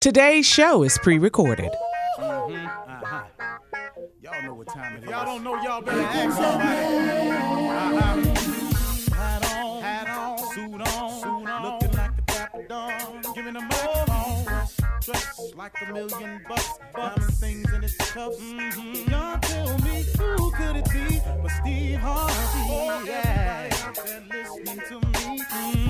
Today's show is pre recorded. Uh-huh. Y'all know what time it is. Y'all don't know, y'all better ask somebody. Uh-huh. Hat on, hat on, suit on, suit on. Looking like a dapper dog, giving a microphone. Dressed like a million bucks, diamond things in its cuffs. Mm-hmm. Y'all tell me who could it be but Steve Harvey? Oh, yeah. Everybody out there listening to me. Put your hands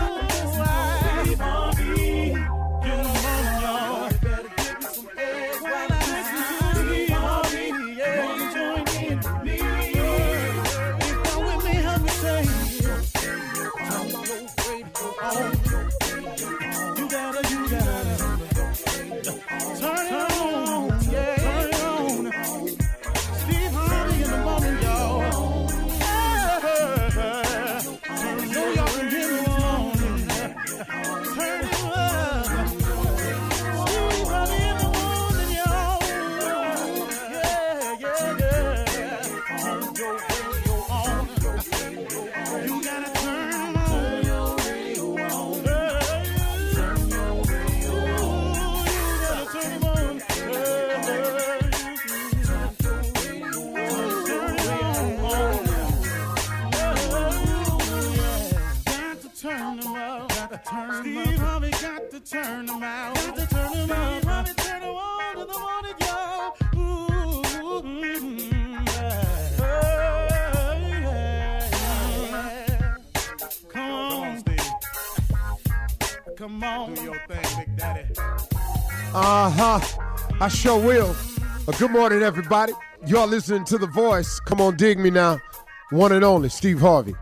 turn out. Got to turn them up. Steve Harvey turn. Yeah, yeah. Come on, Steve. Come on. Do your. Uh huh. I sure will. Uh, good morning, everybody. Y'all listening to The Voice. Come on, dig me now. One and only, Steve Harvey.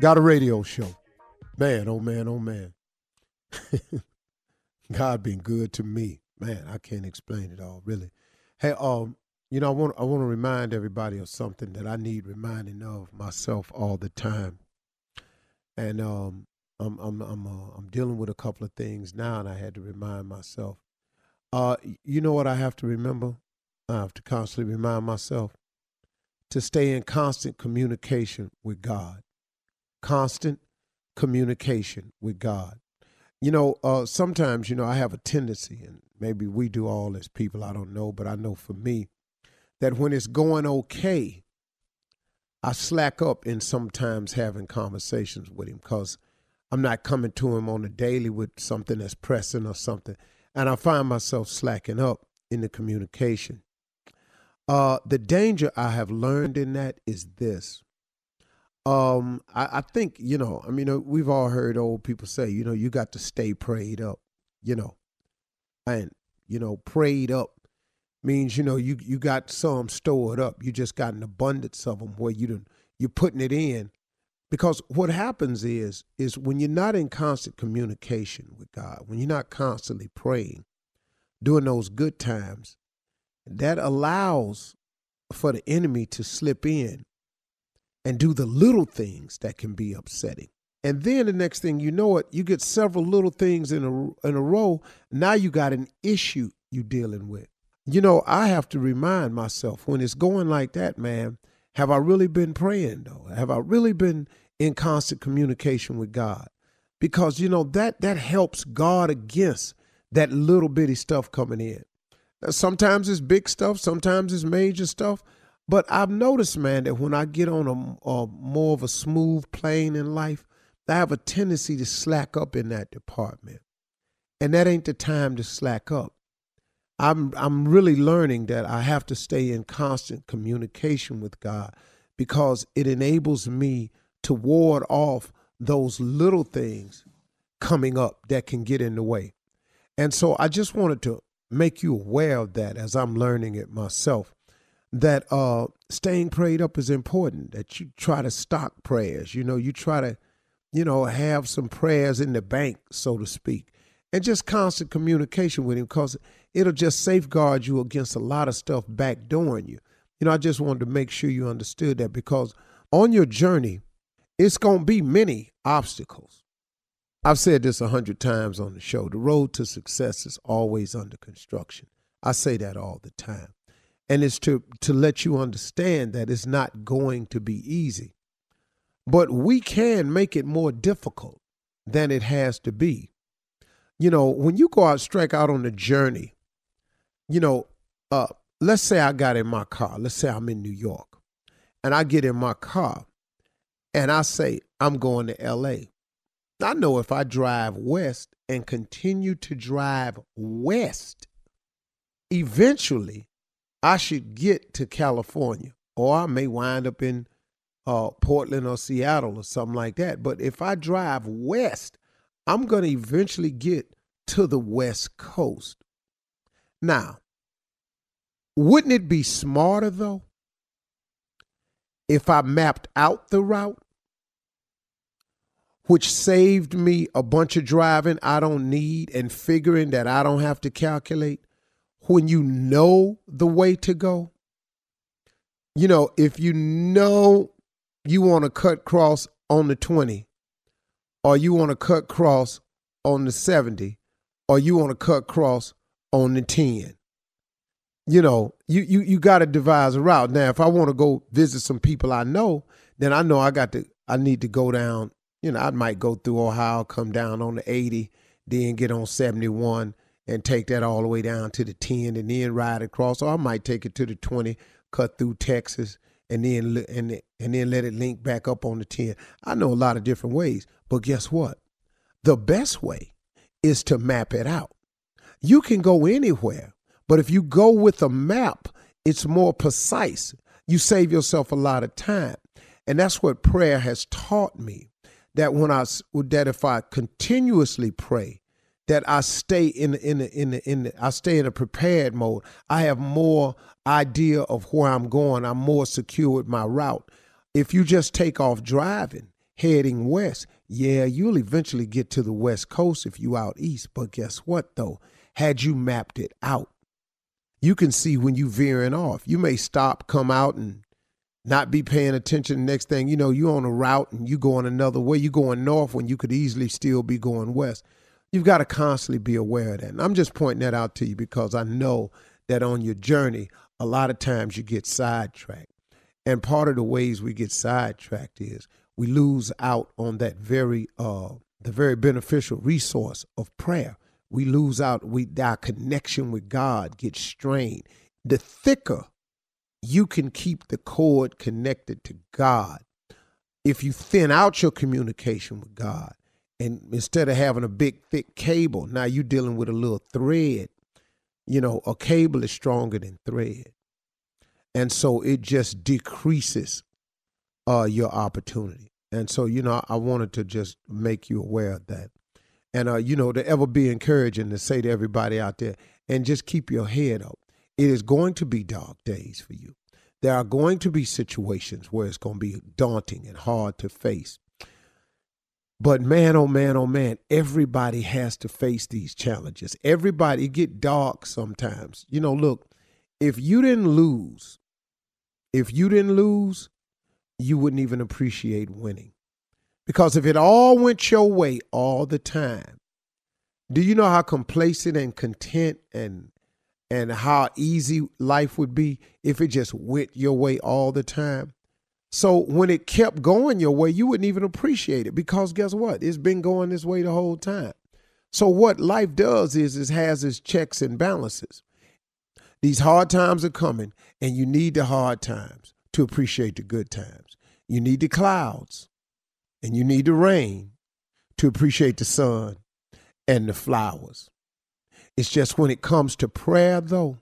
Got a radio show. Man, oh man, oh man. God been good to me. Man, I can't explain it all, really. Hey, um, you know, I want I want to remind everybody of something that I need reminding of myself all the time. And um, I'm I'm I'm uh, I'm dealing with a couple of things now, and I had to remind myself. Uh, you know what I have to remember? I have to constantly remind myself to stay in constant communication with God. Constant communication with God. You know, uh, sometimes, you know, I have a tendency, and maybe we do all as people, I don't know, but I know for me that when it's going okay, I slack up in sometimes having conversations with him because I'm not coming to him on a daily with something that's pressing or something. And I find myself slacking up in the communication. Uh, the danger I have learned in that is this. Um, I, I think, you know, I mean, uh, we've all heard old people say, you know, you got to stay prayed up, you know. And, you know, prayed up means, you know, you you got some stored up. You just got an abundance of them where you done, you're putting it in. Because what happens is, is when you're not in constant communication with God, when you're not constantly praying, during those good times, that allows for the enemy to slip in and do the little things that can be upsetting. And then the next thing you know it, you get several little things in a in a row. Now you got an issue you're dealing with. You know, I have to remind myself when it's going like that, man, have I really been praying though? Have I really been in constant communication with God? Because you know that that helps guard against that little bitty stuff coming in. Sometimes it's big stuff, sometimes it's major stuff. But I've noticed, man, that when I get on a, a more of a smooth plane in life, I have a tendency to slack up in that department. And that ain't the time to slack up. I'm I'm really learning that I have to stay in constant communication with God because it enables me to ward off those little things coming up that can get in the way. And so I just wanted to make you aware of that as I'm learning it myself. That uh, staying prayed up is important. That you try to stock prayers. You know, you try to, you know, have some prayers in the bank, so to speak, and just constant communication with Him because it'll just safeguard you against a lot of stuff backdooring you. You know, I just wanted to make sure you understood that because on your journey, it's going to be many obstacles. I've said this a hundred times on the show. The road to success is always under construction. I say that all the time. And it's to, to let you understand that it's not going to be easy. But we can make it more difficult than it has to be. You know, when you go out, strike out on the journey, you know, uh, let's say I got in my car. Let's say I'm in New York and I get in my car and I say, I'm going to LA. I know if I drive west and continue to drive west, eventually I should get to California or I may wind up in uh, Portland or Seattle or something like that. But if I drive west, I'm going to eventually get to the West Coast. Now, wouldn't it be smarter though if I mapped out the route, which saved me a bunch of driving I don't need and figuring that I don't have to calculate? When you know the way to go, you know, if you know you want to cut cross on the 20, or you want to cut cross on the 70, or you want to cut cross on the 10 you know, you you you got to devise a route. Now, if I want to go visit some people I know, then I know I got to I need to go down. You know, I might go through Ohio, come down on the eighty, then get on seventy one, and take that all the way down to the ten, and then ride across. Or I might take it to the twenty, cut through Texas, and then and and then let it link back up on the ten. I know a lot of different ways, but guess what? The best way is to map it out. You can go anywhere but if you go with a map, it's more precise. You save yourself a lot of time. And that's what prayer has taught me. That when I that if I continuously pray, that I stay in in in in, in I stay in a prepared mode. I have more idea of where I'm going. I'm more secure with my route. If you just take off driving, heading west, yeah, you'll eventually get to the west coast if you out east. But guess what though? Had you mapped it out, you can see when you veering off. You may stop, come out, and not be paying attention. Next thing you know, you're on a route and you going another way. You're going north when you could easily still be going west. You've got to constantly be aware of that. And I'm just pointing that out to you because I know that on your journey, a lot of times you get sidetracked. And part of the ways we get sidetracked is we lose out on that very uh the very beneficial resource of prayer we lose out we our connection with god gets strained the thicker you can keep the cord connected to god if you thin out your communication with god and instead of having a big thick cable now you're dealing with a little thread. You know a cable is stronger than thread. And so it just decreases uh, your opportunity. And so you know i wanted to just make you aware of that. And uh, you know to ever be encouraging to say to everybody out there and just keep your head up it is going to be dark days for you. There are going to be situations where it's going to be daunting and hard to face but man oh man oh man everybody has to face these challenges. Everybody get dark sometimes. You know look if you didn't lose if you didn't lose you wouldn't even appreciate winning. Because if it all went your way all the time, do you know how complacent and content and and how easy life would be if it just went your way all the time? So when it kept going your way, you wouldn't even appreciate it because guess what? It's been going this way the whole time. So what life does is it has its checks and balances. These hard times are coming, and you need the hard times to appreciate the good times. You need the clouds and you need the rain to appreciate the sun and the flowers. It's just when it comes to prayer, though,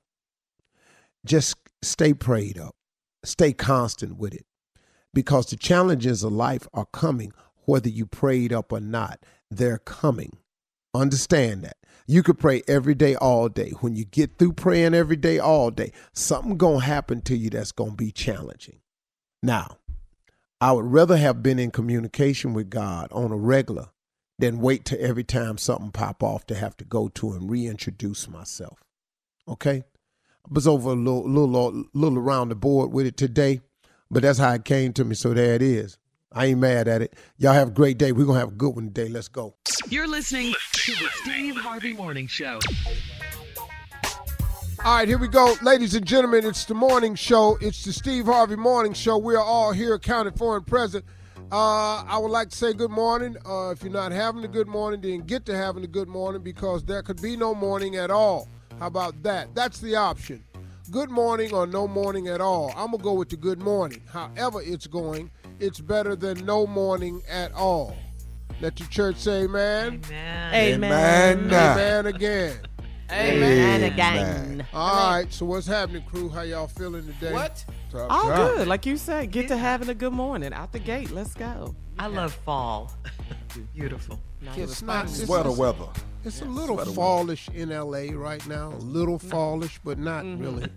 just stay prayed up, stay constant with it, because the challenges of life are coming, whether you prayed up or not. They're coming. Understand that. You could pray every day, all day. When you get through praying every day, all day, something gonna happen to you that's gonna be challenging. Now, I would rather have been in communication with God on a regular than wait till every time something pop off to have to go to and reintroduce myself. Okay? I was over a little, little, little around the board with it today, but that's how it came to me. So there it is. I ain't mad at it. Y'all have a great day. We're gonna have a good one today. Let's go. You're listening to the Steve Harvey Morning Show. All right, here we go. Ladies and gentlemen, it's the morning show. It's the Steve Harvey Morning Show. We are all here accounted for and present. Uh, I would like to say good morning. Uh, if you're not having a good morning, then get to having a good morning because there could be no morning at all. How about that? That's the option. Good morning or no morning at all. I'm going to go with the good morning. However, it's going, it's better than no morning at all. Let your church say amen. Amen. Amen. Amen again. Amen again. All right, so what's happening, crew? How y'all feeling today? What? All good. Like you said, get to having a good morning. Out the gate. Let's go. I love fall. Beautiful. It's not. It's, Sweater it's- weather. It's a little fallish in LA right now. A little fallish, but not really.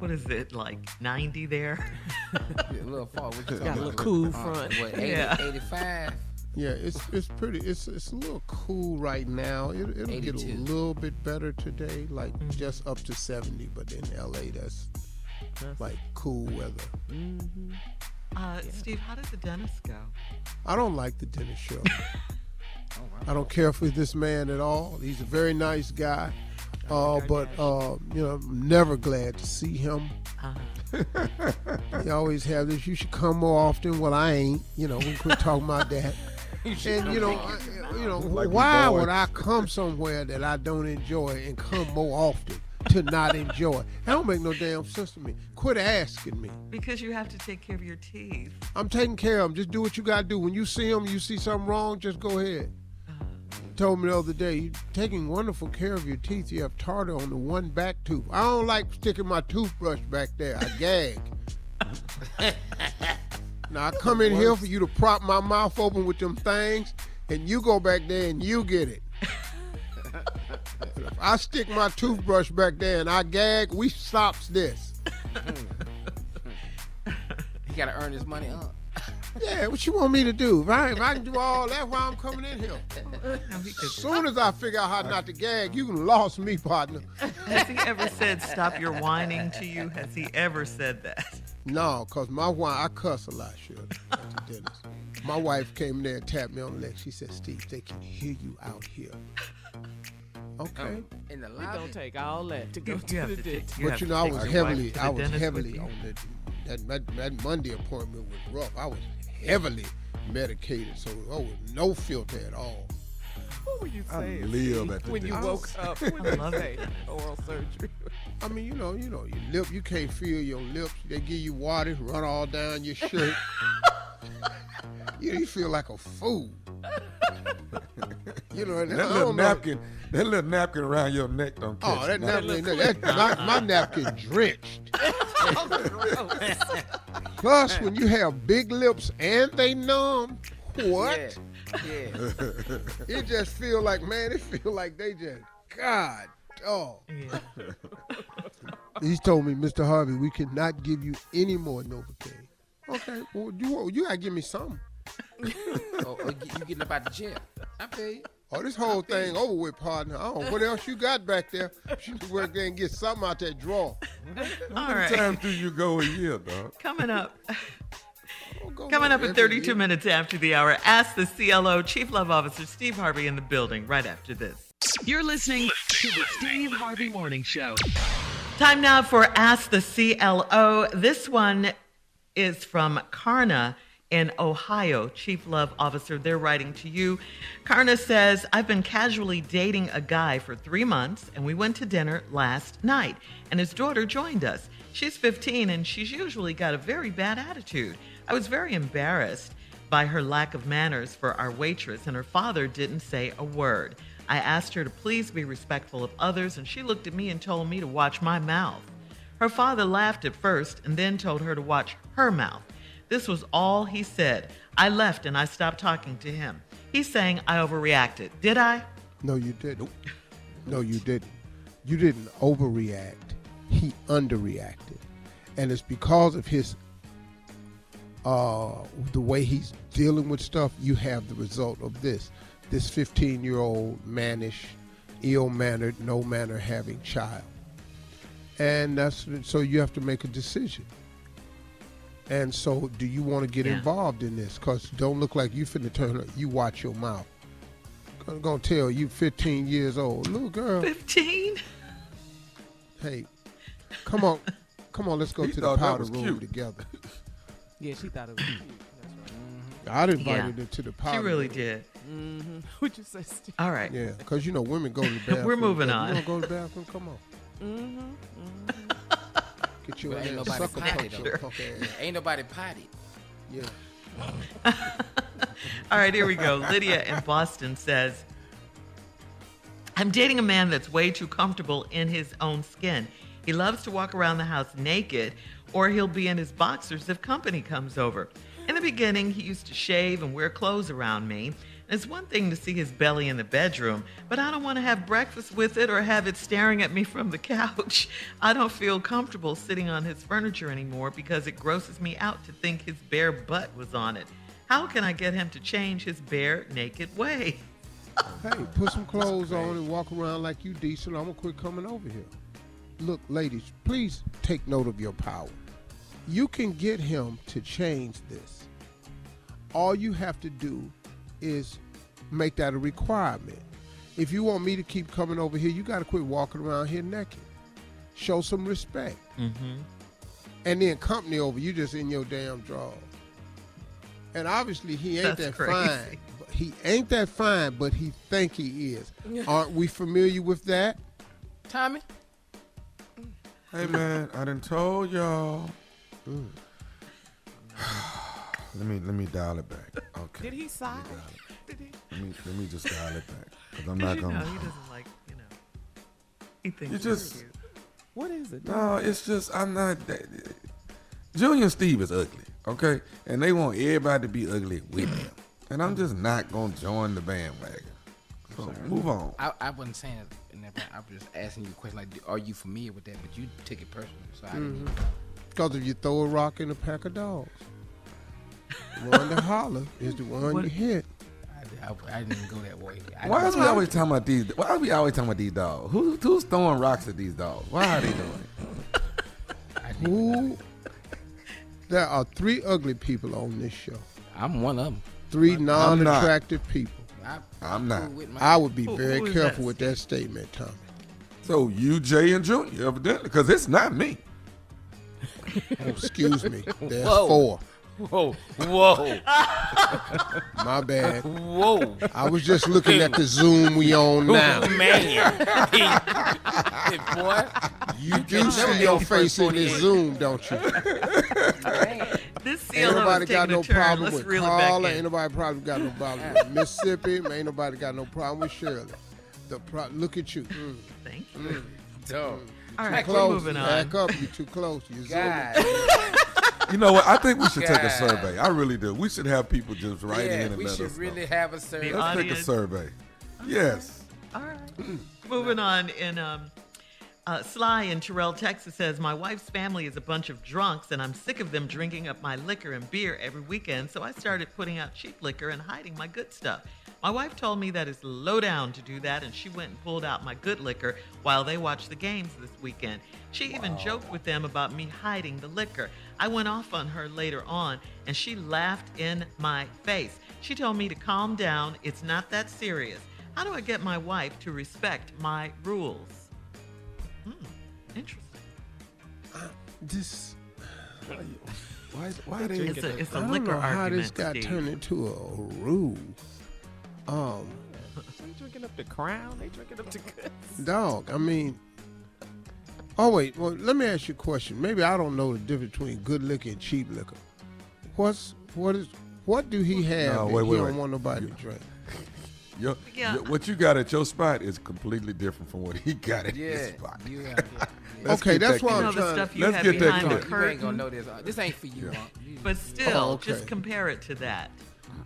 What is it, like 90 there? Yeah, a little fall. What you Got a little about? cool Uh, front. What, 80, Yeah. 85? Yeah, it's it's pretty. It's it's a little cool right now. It, it'll get a little bit better today, like just up to seventy. But in LA, that's like cool weather. Uh, Steve, how did the dentist go? I don't like the dentist show. I don't care for this man at all. He's a very nice guy. Uh, but uh, you know, I'm never glad to see him. Uh, He always have this. You should come more often. Well, I ain't. You know, we quit talking about that. And you know, I, you know, Like why would I come somewhere that I don't enjoy and come more often to not enjoy? That don't make no damn sense to me. Quit asking me. because you have to take care of your teeth. I'm taking care of them. Just do what you got to do. When you see them, you see something wrong, just go ahead. Told me the other day, you're taking wonderful care of your teeth. You have tartar on the one back tooth. I don't like sticking my toothbrush back there. I gag. now I come in here for you to prop my mouth open with them things, and you go back there and you get it. if I stick my toothbrush back there and I gag, we stops this. He got to earn his money up. Yeah, what you want me to do? If I, if I can do all that while I'm coming in here. As soon as I figure out how not to gag, you can lost me, partner. Has he ever said, stop your whining to you? Has he ever said that? No, cause my wife, I cuss a lot, sure, at dentist. My wife came in there and tapped me on the leg. She said, "Steve, they can hear you out here." Okay, oh, In the It lobby. don't take all that to go to the dentist. but you know, I was heavily, I was heavily on that, that, that. That Monday appointment was rough. I was heavily medicated, so oh, no filter at all. What were you I saying? live at the when you woke up. What I you love say? it. Oral surgery. I mean, you know, you know, your lip, you can't feel your lips. They give you water, run all down your shirt. you, you feel like a fool. you know, That don't little know- napkin, that little napkin around your neck don't oh, catch. Oh, that nothing. napkin, that, that, my, my napkin drenched. Plus, when you have big lips and they numb, what? Yeah. It just feel like, man, it feel like they just, God, oh. Yeah. He's told me, Mr. Harvey, we cannot give you any more Novocaine. Okay, well, you you gotta give me something. oh, oh, you you getting up out the chair. I pay. you. Oh, this whole thing over with, partner. I don't know what else you got back there. You need to work there and get something out that drawer. All How many right. times do you go a year, dog? Coming up. Don't Coming up every at 32 year. minutes after the hour, ask the CLO Chief Love Officer Steve Harvey in the building right after this. You're listening to the Steve Harvey Morning Show. Time now for Ask the CLO. This one is from Karna in Ohio, Chief Love Officer. They're writing to you. Karna says, I've been casually dating a guy for three months, and we went to dinner last night, and his daughter joined us. She's 15, and she's usually got a very bad attitude. I was very embarrassed by her lack of manners for our waitress, and her father didn't say a word. I asked her to please be respectful of others, and she looked at me and told me to watch my mouth. Her father laughed at first and then told her to watch her mouth. This was all he said. I left and I stopped talking to him. He's saying I overreacted. Did I? No, you didn't. No, you didn't. You didn't overreact. He underreacted. And it's because of his uh the way he's dealing with stuff, you have the result of this. This 15 year old mannish, ill mannered, no manner having child. And that's so you have to make a decision. And so, do you want to get Yeah. involved in this? Because don't look like you finna turn up. You watch your mouth. I'm gonna tell you, 15 years old, little girl. 15? Hey, come on, come on, let's go He to the powder room cute. together. Yeah, she thought it was cute. That's right. I'd invited Yeah. her to the party. She really did. Mm-hmm. What'd you say, Steve? All right. Yeah, because you know women go to the bathroom. We're moving together. on. You want to go to the bathroom? Come on. Mm-hmm. Get you But in ain't there. nobody Sucker potty, punch though. your punk ass. Ain't nobody potty. Yeah. All right, here we go. Lydia in Boston says, I'm dating a man that's way too comfortable in his own skin. He loves to walk around the house naked, or he'll be in his boxers if company comes over. In the beginning, he used to shave and wear clothes around me. It's one thing to see his belly in the bedroom, but I don't want to have breakfast with it or have it staring at me from the couch. I don't feel comfortable sitting on his furniture anymore because it grosses me out to think his bare butt was on it. How can I get him to change his bare, naked way? Hey, put some clothes on and walk around like you decent. I'm gonna quit coming over here. Look, ladies, please take note of your power. You can get him to change this. All you have to do is make that a requirement. If you want me to keep coming over here, you got to quit walking around here naked. Show some respect. Mm-hmm. And then company over, you just in your damn drawers. And obviously he ain't That's that crazy. fine. He ain't that fine, but he think he is. Aren't we familiar with that? Tommy? Hey man, I done told y'all. Mm. let me let me dial it back. Okay. Did he sigh? Let me it. Did he? Let me let me just dial it back because I'm Because not you gonna. he doesn't like, you know, he thinks You just- cute. What is it? No, it's just I'm not. That, Junior Steve is ugly, okay, and they want everybody to be ugly with them, and I'm just not gonna join the bandwagon. So move on. I, I wasn't saying it in that. I was just asking you a question like, are you familiar with that? But you took it personally, so I didn't. Even- Because if you throw a rock in a pack of dogs, the one to holler is the one What- you hit. I, I, I didn't even go that way. I Why is we always talking about these? Why are we always talking about these dogs? Who, who's throwing rocks at these dogs? Why are they doing? it? I didn't even know Who? There are three ugly people on this show. I'm one of them. Three not. non-attractive people. I, I'm not. cool with my- I would be Who- very careful that, with that statement, Tommy. So you, Jay, and Junior, evidently, because it's not me. Oh, excuse me. There's Whoa. four. Whoa, whoa, My bad. whoa. I was just looking at the Zoom we on now. Oh, man. hey, boy. You do never see your face in this Zoom, don't you? Man. This Ain't nobody got no turn. problem Let's with reel it Carla. Ain't nobody probably got no problem with Mississippi. Ain't nobody got no problem with Shirley. The pro- look at you. Mm. Thank you. Dog. All right, we're moving on. Back up. You're too close. You zooming. God. You know what? I think we should take a God. survey. I really do. We should have people just write yeah, in and we let should us really know. have a survey. The Let's take a audience. survey. Yes. All right. Moving on. In um, uh, Sly in Terrell, Texas says, My wife's family is a bunch of drunks, and I'm sick of them drinking up my liquor and beer every weekend. So I started putting out cheap liquor and hiding my good stuff. My wife told me that it's low down to do that, and she went and pulled out my good liquor while they watched the games this weekend. She even joked with them about me hiding the liquor. I went off on her later on, and she laughed in my face. She told me to calm down. It's not that serious. How do I get my wife to respect my rules? Hmm, interesting. This. Why? Why they? It's a, it's a I don't liquor know how argument. this got Steve. turned into a rule. Um, They drinking up the crown. They drinking up the goods. dog. I mean. Oh wait. Well, let me ask you a question. Maybe I don't know the difference between good liquor and cheap liquor. What's what is what do he have No, that wait, he wait, don't wait. want nobody to drink? Your, Yeah. your- what you got at your spot is completely different from what he got at his spot. you out there. Yeah. Okay, that's that why You I'm know the trying- stuff you let's have get that behind the clear. You ain't gonna know this. Uh, This ain't for you. Unc. You- But still, Oh, okay. just compare it to that.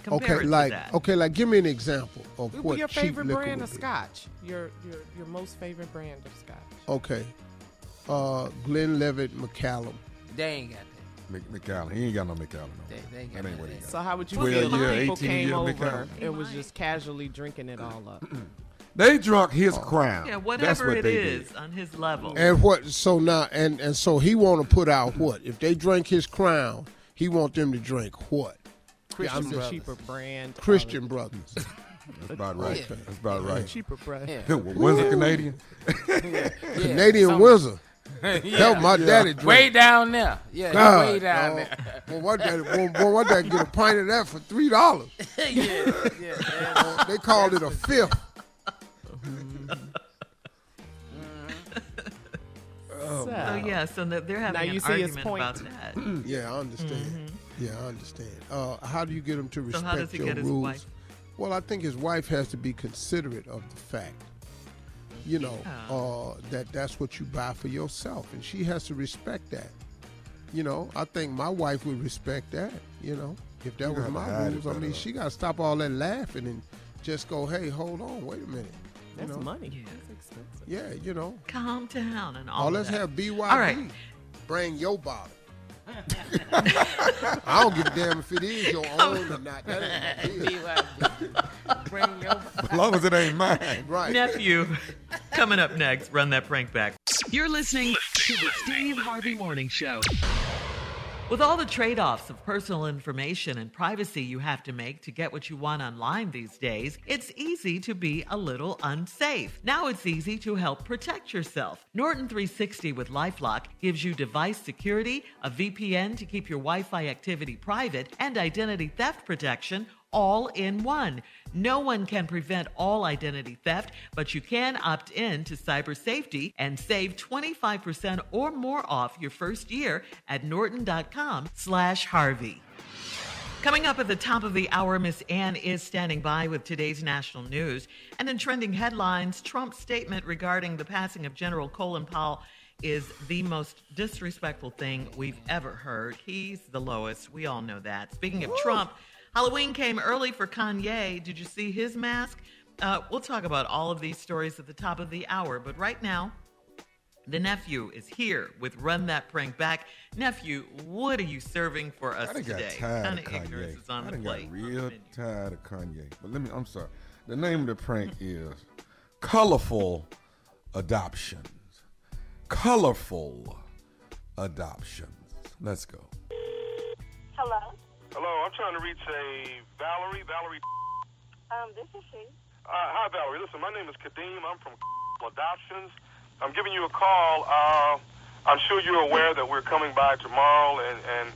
Compare Okay, it like to that. okay, like give me an example of What what your cheap favorite liquor brand would of be. scotch? Your your your most favorite brand of scotch? Okay, uh, Glenlivet Macallan. They ain't got that. Macallan. He ain't got no Macallan. No. They, they ain't got That ain't what he got. So how would you Twelve feel year, if people came over Macallan. and was just casually drinking it all up? They drunk his crown. yeah, That's whatever what it they is did. on his level. And what? So now, and and so he want to put out what? If they drink his crown, He want them to drink what? Christian I'm just- cheaper brand. uh, Christian brothers. That's about right. Yeah. That's about right. cheaper brand. Yeah. Windsor Canadian. Canadian some- Windsor. yeah. Help my daddy drink. Way down there. Yeah, God, way down dog. there. Boy, what that, boy, boy, what that get a pint of that for three dollars? yeah, yeah, yeah. They called it a fifth. So, So yeah, so they're having Now an you see his argument point. about that. Yeah, I understand. Yeah, I understand. Uh, how do you get him to Mm-hmm. So respect how does he your get his rules? wife? Well, I think his wife has to be considerate of the fact, you know, Yeah. uh, that that's what you buy for yourself, and she has to respect that. You know, I think my wife would respect that. You know, if that You was my rules, I mean, she got to stop all that laughing and just go, "Hey, hold on, wait a minute." You that's know? money. Yeah. That's expensive. Yeah, you know. Calm down and all. Oh, let's that. have BYD. All right. Bring your bottle. I don't give a damn if it is your own or not. That ain't. Bring your As long as it ain't mine. Right. nephew. Coming up next, run that prank back. You're listening to the Steve Harvey Morning Show. With all the trade offs of personal information and privacy you have to make to get what you want online these days, it's easy to be a little unsafe. Now it's easy to help protect yourself. Norton 360 with Lifelock gives you device security, a VPN to keep your Wi Fi activity private, and identity theft protection all in one. No one can prevent all identity theft, but you can opt in to cyber safety and save 25% or more off your first year at norton.com slash Harvey. Coming up at the top of the hour, Miss Ann is standing by with today's national news. And in trending headlines, Trump's statement regarding the passing of General Colin Powell is the most disrespectful thing we've ever heard. He's the lowest. We all know that. Speaking of Trump, Halloween came early for Kanye. Did you see his mask? Uh, we'll talk about all of these stories at the top of the hour. But right now, the nephew is here with Run That Prank Back. Nephew, what are you serving for us I done got today? tired kind of of ignorance is on I the plate. got real tired of Kanye. But let me, I'm sorry. The name of the prank is Colorful Adoptions. Colorful Adoptions. Let's go. Hello. I'm trying to reach a Valerie. Valerie. Um, this is she. Uh, hi, Valerie. Listen, my name is Kadeem. I'm from Adoptions. I'm giving you a call. Uh, I'm sure you're aware that we're coming by tomorrow, and and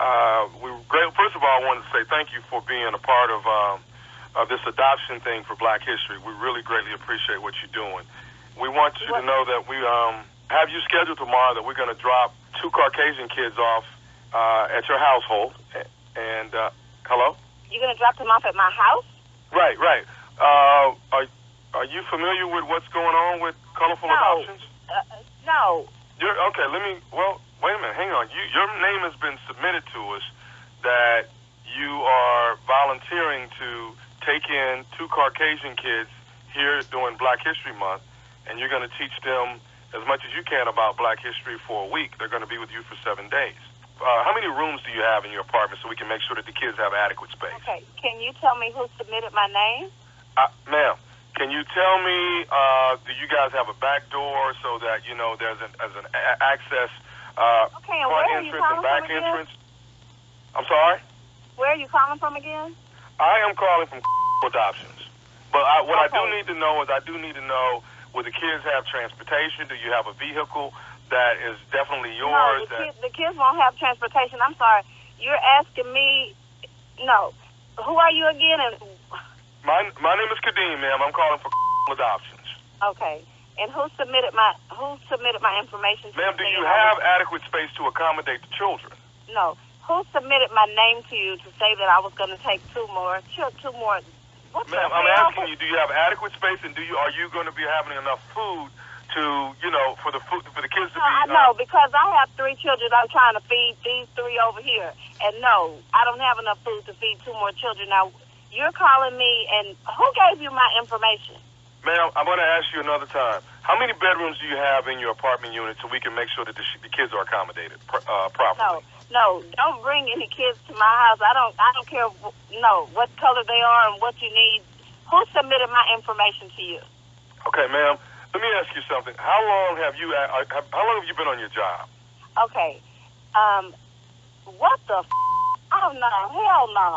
uh, we great. First of all, I wanted to say thank you for being a part of um, of this adoption thing for Black History. We really greatly appreciate what you're doing. We want you to know that we um, have you scheduled tomorrow that we're going to drop two Caucasian kids off uh, at your household. And uh, hello. You gonna drop them off at my house? Right, right. Uh, are are you familiar with what's going on with colorful No. adoptions? Uh, no. You're okay. Let me. Well, wait a minute. Hang on. You, your name has been submitted to us that you are volunteering to take in two Caucasian kids here during Black History Month, and you're going to teach them as much as you can about Black history for a week. They're going to be with you for seven days. Uh, how many rooms do you have in your apartment so we can make sure that the kids have adequate space? Okay. Can you tell me who submitted my name? Uh, ma'am, can you tell me, uh, do you guys have a back door so that, you know, there's an, as an a- access uh, Okay, and front where are you entrance and back from again? entrance? I'm sorry? Where are you calling from again? I am calling from adoptions. But I, what I do need to know is I do need to know, will the kids have transportation? Do you have a vehicle that is definitely no, yours? the, that, kids, the kids won't have transportation. I'm sorry. You're asking me. No. Who are you again? And my, my name is Kadeem, ma'am. I'm calling for adoptions. okay. And who submitted my who submitted my information? to you? Ma'am, do you have was- adequate space to accommodate the children? No. Who submitted my name to you to say that I was going to take two more? Two, two more. What Ma'am, I'm asking you, do you have adequate space, and do you are you going to be having enough food to, you know, for the food for the kids to be? I know because I have three children. I'm trying to feed these three over here, and no, I don't have enough food to feed two more children. Now, you're calling me, and who gave you my information? Ma'am, I'm going to ask you another time. How many bedrooms do you have in your apartment unit so we can make sure that the, sh- the kids are accommodated uh, properly? No, no, don't bring any kids to my house. I don't. I don't care. No, what color they are and what you need. Who submitted my information to you? Okay, ma'am. Let me ask you something. How long have you? Uh, how long have you been on your job? Okay. Um, What the? F- oh no, hell no.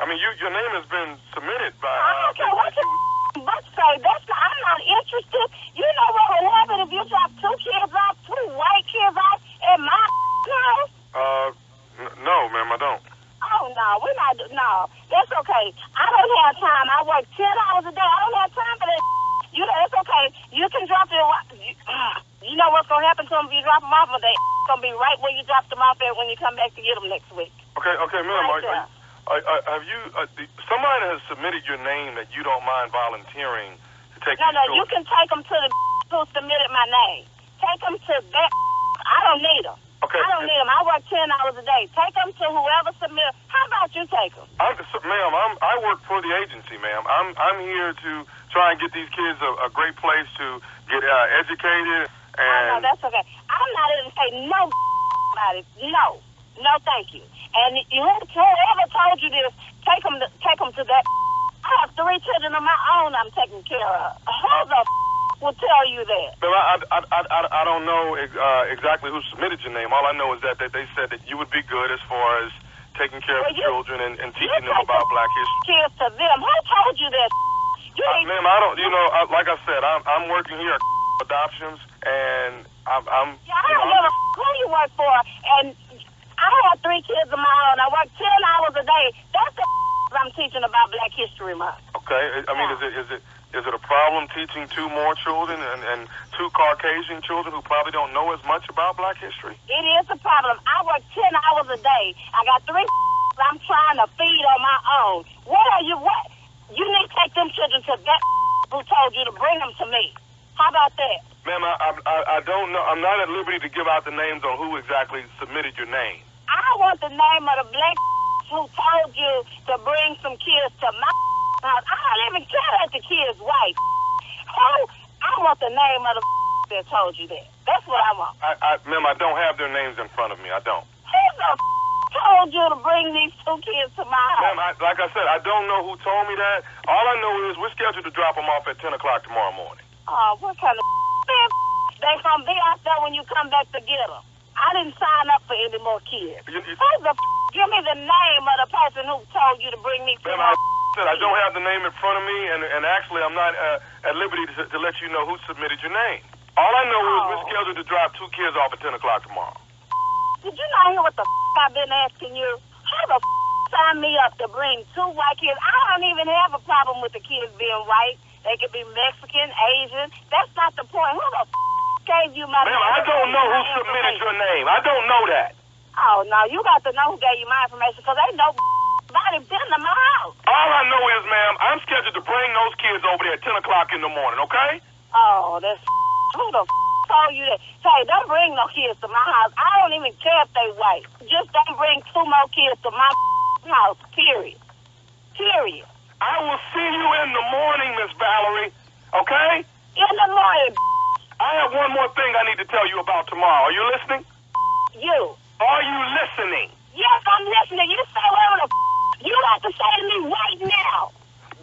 I mean, you your name has been submitted by. I Uh, don't care what you but say. That's not, I'm not interested. You know what would happen if you drop two kids off, two white kids off at my house? uh, n- no, ma'am, I don't. Oh no, we're not. No, that's okay. I don't have time. I work ten hours a day. I don't have time for that. You know, it's okay. You can drop your. You, you know what's gonna happen to them if you drop them off? But they gonna be right where you dropped them off at when you come back to get them next week. Okay, okay, ma'am. Right there. are, are, have you? Uh, somebody has submitted your name that you don't mind volunteering to take No, no, you can take them to the who submitted my name. Take them to that. I don't need them. Okay. I don't need them. I work ten hours a day. Take them to whoever submit. How about you take them? I'm, ma'am, I'm, I work for the agency, ma'am. I'm, I'm here to try and get these kids a, a great place to get uh, educated. Oh, no, And that's okay. I'm not even say no about it. No, no, thank you. And you whoever told you this, take them, to, take them to that. I have three children of my own. I'm taking care of. Who the will tell you that? Ma'am, I, I, I, I, I don't know uh, exactly who submitted your name. All I know is that, that they said that you would be good as far as taking care of Well, the you- children and, and teaching them about Black history. Kids to them. Who told you that? You Uh, ma'am, I don't. You know, uh, like I said, I'm I'm working here at adoptions, and I'm I'm. Yeah, I don't know, give a who you work for. And I have three kids of my own. I work 10 hours a day. That's the I'm teaching about Black History Month. Okay. I mean, is it is it is it a problem teaching two more children and and two Caucasian children who probably don't know as much about Black history? It is a problem. I work 10 hours a day. I got three I'm trying to feed on my own. What are you, what? You need to take them children to that who told you to bring them to me. How about that? Ma'am, I I I don't know. I'm not at liberty to give out the names on who exactly submitted your name. I want the name of the black who told you to bring some kids to my house. I don't even care that the kid's white. Who? Oh, I want the name of the that told you that. That's what I want. I, I ma'am, I don't have their names in front of me. I don't. Who the told you to bring these two kids to my house? Ma'am, I, like I said, I don't know who told me that. All I know is we're scheduled to drop them off at 10 o'clock tomorrow morning. Oh, what kind of? They gonna be out there when you come back to get them. I didn't sign up for any more kids. You- you- Who the? Give me the name of the person who told you to bring me to my. I said I don't have the name in front of me, and, and actually I'm not uh, at liberty to, to let you know who submitted your name. All I know is we're Oh. scheduled to drop two kids off at 10 o'clock tomorrow. Did you not hear what the f- I've been asking you? How the f- sign me up to bring two white kids? I don't even have a problem with the kids being white. They could be Mexican, Asian. That's not the point. Who the f- gave you my Ma'am, I don't know who submitted your name. I don't know that. Oh, no, you got to know who gave you my information because they know it been to my house. All I know is, ma'am, I'm scheduled to bring those kids over there at 10 o'clock in the morning, okay? Oh, that's who the told you that? Say, don't bring no kids to my house. I don't even care if they white. Just don't bring two more kids to my house. Period. Period. I will see you in the morning, Miss Valerie, okay? In the morning, I have one more thing I need to tell you about tomorrow. Are you listening? you. Are you listening? Yes, I'm listening. You say whatever the you got to say to me right now.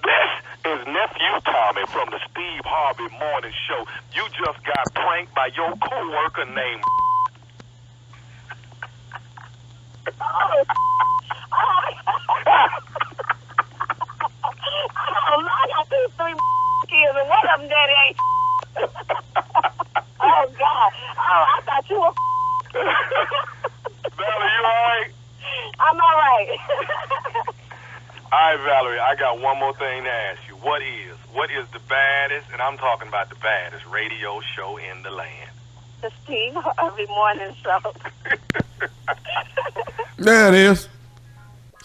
This is Nephew Tommy from the Steve Harvey Morning Show. You just got pranked by your coworker named. Oh, oh, oh, I got these three kids, and one of them daddy ain't. oh God! Oh, I thought you were. Valerie, you alright? I'm all right. All right, Valerie, I got one more thing to ask you. What is, what is the baddest, and I'm talking about the baddest radio show in the land? the Steve Harvey Morning Show. There it is.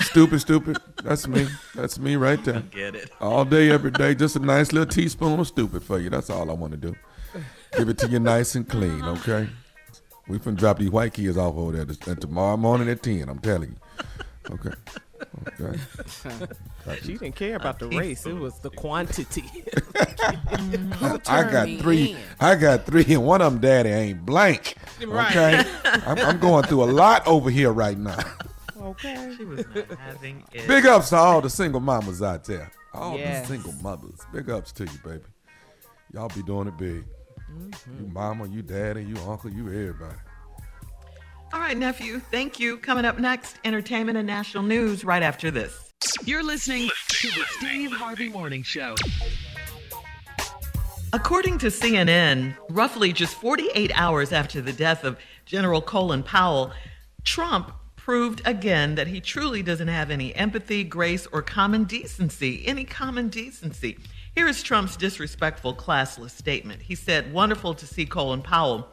Stupid, stupid. That's me. That's me right there. Get it. All day, every day. Just a nice little teaspoon of stupid for you. That's all I want to do. Give it to you nice and clean, okay? We finna drop these white kids off over there this- and tomorrow morning at 10, I'm telling you. Okay. Okay. She didn't care about the race. It was the quantity. I got three. I got three, and one of them, daddy, ain't blank. Okay. I'm, I'm going through a lot over here right now. okay. She was not having it. Big ups to all the single mamas out there. All Yes. the single mothers. Big ups to you, baby. Y'all be doing it big. Mm-hmm. You mama, you daddy, you uncle, you everybody. All right, nephew. Thank you. Coming up next, entertainment and national news right after this. You're listening to the Steve Harvey Morning Show. According to CNN, roughly just 48 hours after the death of General Colin Powell, Trump proved again that he truly doesn't have any empathy, grace, or common decency. Any common decency. Here is Trump's disrespectful, classless statement. He said, Wonderful to see Colin Powell,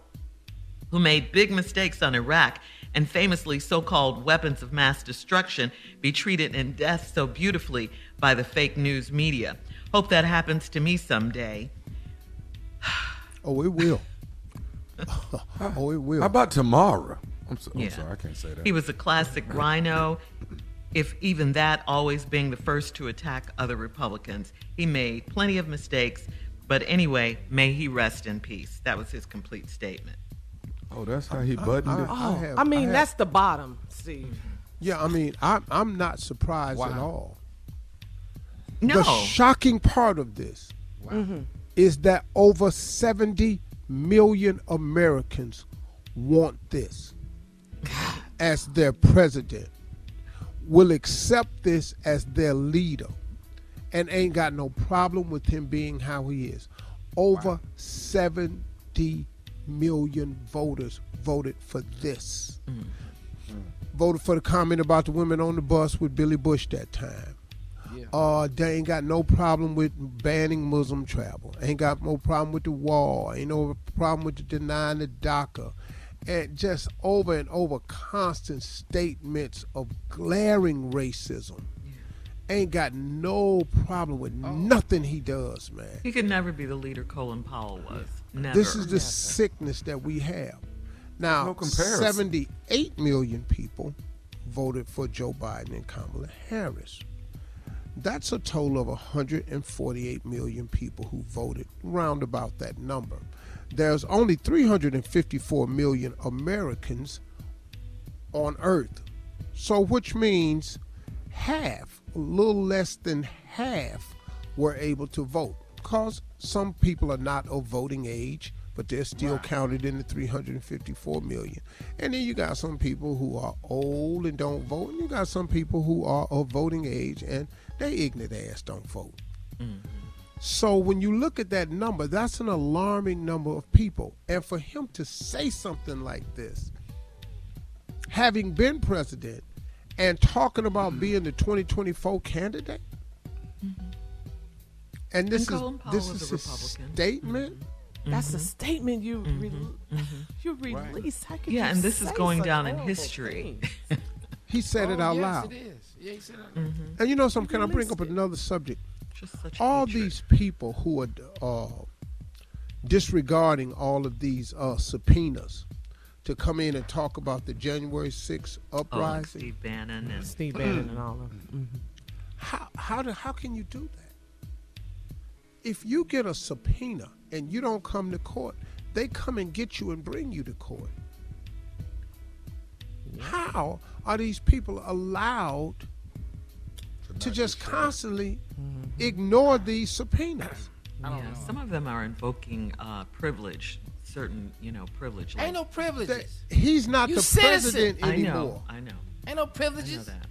who made big mistakes on Iraq and famously so called weapons of mass destruction, be treated in death so beautifully by the fake news media. Hope that happens to me someday. Oh, it will. oh, it will. How about tomorrow? I'm, so, I'm Yeah. sorry, I can't say that. He was a classic rhino, if even that, always being the first to attack other Republicans. He made plenty of mistakes, but anyway, may he rest in peace. That was his complete statement. oh, that's how he buttoned it. Oh, have- I mean, have- that's the bottom, Steve. Yeah, I mean, I'm I'm not surprised at all. No. The shocking part of this mm-hmm. is that over 70 million Americans want this as their president, will accept this as their leader, and ain't got no problem with him being how he is. Over 70 million voters voted for this. Voted for the comment about the women on the bus with Billy Bush that time. Uh, they ain't got no problem with banning Muslim travel. Ain't got no problem with the wall. Ain't no problem with the denying the DACA. And just over and over constant statements of glaring racism. Ain't got no problem with oh. nothing he does, man. He could never be the leader Colin Powell was. Never. This is the sickness that we have. Now, No comparison. 78 million people voted for Joe Biden and Kamala Harris. That's a total of 148 million people who voted, round about that number. There's only 354 million Americans on Earth. So, which means half, a little less than half, were able to vote. Because some people are not of voting age, but they're still counted in the 354 million. And then you got some people who are old and don't vote, and you got some people who are of voting age and they ignorant ass don't vote. Mm. So when you look at that number, that's an alarming number of people. And for him to say something like this, having been president and talking about mm-hmm. being the 2024 candidate, mm-hmm. and this And is this is a his Republican. statement. Mm-hmm. That's a statement you re- you release. How could Yeah, you and this is going down in history. He said it Oh, out yes, loud. it is. Yeah, he said it. out loud. And you know something? Can I bring up it. another subject? Just such all hatred. these people who are uh, disregarding all of these uh, subpoenas to come in and talk about the January 6th uprising. Oh, uprising. Steve Bannon and Steve Bannon and all of them. How how do, how can you do that? If you get a subpoena and you don't come to court, they come and get you and bring you to court. How are these people allowed to just constantly ignore these subpoenas? yeah, some of them are invoking uh, privilege, certain you know privilege. Ain't no That- privileges. he's not You the citizen. president I anymore. know, I know, Ain't no I know privileges. that.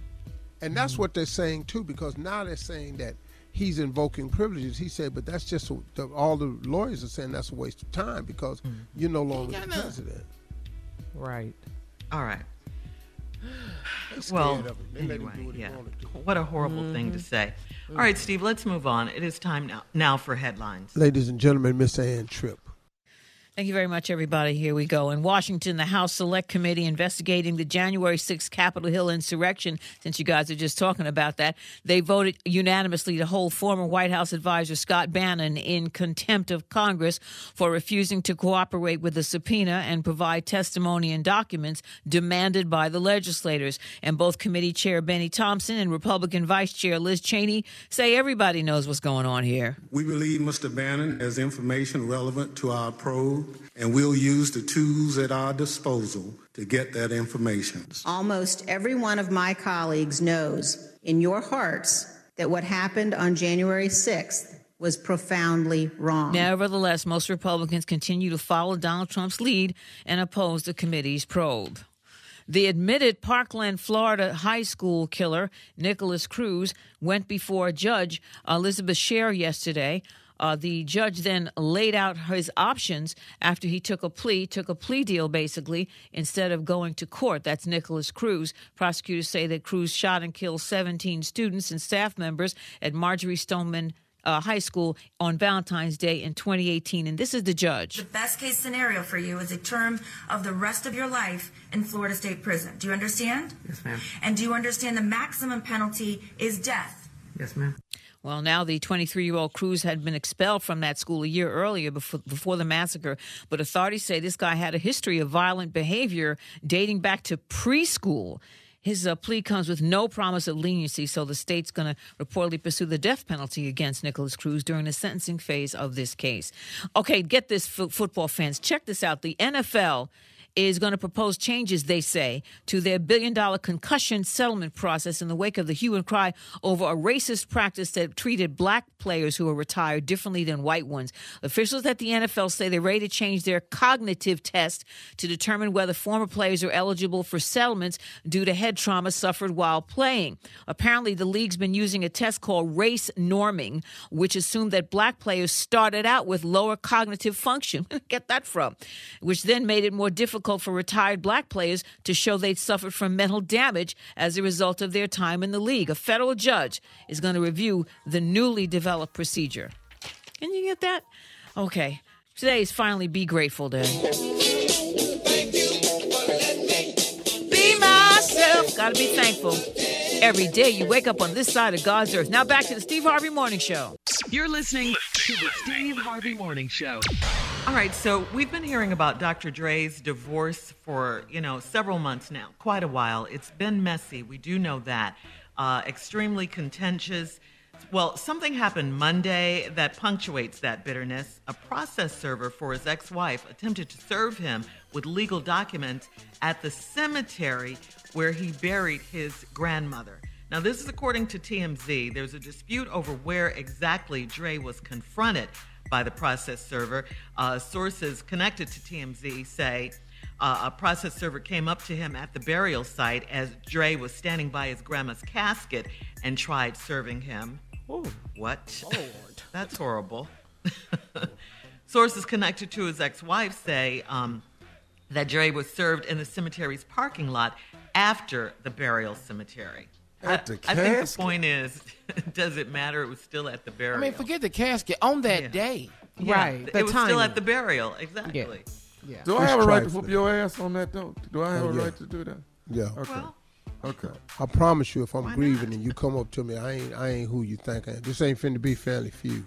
And that's what they're saying too, because now they're saying that he's invoking privileges. He said, but that's just a, the, all the lawyers are saying that's a waste of time because you're no longer the president. Right. All right. They're scared Well, of him. They let him anyway, what yeah. What a horrible thing to mm-hmm. say. All right, Steve, let's move on. It is time now, now for headlines. Ladies and gentlemen, Miss Ann Tripp. Thank you very much, everybody. Here we go. In Washington, the House Select Committee investigating the January 6th Capitol Hill insurrection, since you guys are just talking about that, they voted unanimously to hold former White House advisor Scott Bannon in contempt of Congress for refusing to cooperate with the subpoena and provide testimony and documents demanded by the legislators. And both committee chair Benny Thompson and Republican Vice Chair Liz Cheney say everybody knows what's going on here. We believe Mr. Bannon has information relevant to our probe, and we'll use the tools at our disposal to get that information. Almost every one of my colleagues knows in your hearts that what happened on January 6th was profoundly wrong. Nevertheless, most Republicans continue to follow Donald Trump's lead and oppose the committee's probe. The admitted Parkland, Florida high school killer, Nikolas Cruz, went before Judge Elizabeth Scher yesterday. Uh, the judge then laid out his options after he took a plea, took a plea deal basically, instead of going to court. That's Nikolas Cruz. Prosecutors say that Cruz shot and killed 17 students and staff members at Marjory Stoneman uh, High School on Valentine's Day in 2018. And this is the judge. The best case scenario for you is a term of the rest of your life in Florida State Prison. Do you understand? Yes, ma'am. And do you understand the maximum penalty is death? Yes, ma'am. Well, now the 23 year old Cruz had been expelled from that school a year earlier before, before the massacre, but authorities say this guy had a history of violent behavior dating back to preschool. His uh, plea comes with no promise of leniency, so the state's going to reportedly pursue the death penalty against Nikolas Cruz during the sentencing phase of this case. Okay, get this, f- football fans. Check this out. The NFL is going to propose changes, they say, to their billion dollar concussion settlement process in the wake of the hue and cry over a racist practice that treated black players who are retired differently than white ones. Officials at the NFL say they're ready to change their cognitive test to determine whether former players are eligible for settlements due to head trauma suffered while playing. Apparently, the league's been using a test called race norming, which assumed that black players started out with lower cognitive function. Get that from? Which then made it more difficult for retired black players to show they'd suffered from mental damage as a result of their time in the league. A federal judge is going to review the newly developed procedure. Can you get that? Okay. Today is finally Be Grateful Day. Be myself. Gotta be thankful. Every day you wake up on this side of God's earth. Now back to the Steve Harvey Morning Show. You're listening to the Steve Harvey Morning Show. All right, so we've been hearing about Dr. Dre's divorce for, you know, several months now, quite a while. It's been messy. We do know that. Uh, extremely contentious. Well, something happened Monday that punctuates that bitterness. A process server for his ex wife attempted to serve him with legal documents at the cemetery where he buried his grandmother. Now, this is according to TMZ. There's a dispute over where exactly Dre was confronted by the process server. Uh, sources connected to TMZ say uh, a process server came up to him at the burial site as Dre was standing by his grandma's casket and tried serving him. Ooh. What? That's horrible. Sources connected to his ex wife say um, that Dre was served in the cemetery's parking lot after the burial cemetery. At the I, I think the point is, does it matter? It was still at the burial. I mean, forget the casket on that day. Yeah, It was still at the burial. Exactly. Yeah. Do I It's have a right to trifling. whoop your ass on that though? Do I have Oh, a right to do that? Yeah. Okay. okay. I promise you, if I'm grieving and you come up to me, I ain't I ain't who you think I am. This ain't finna be Family Feud.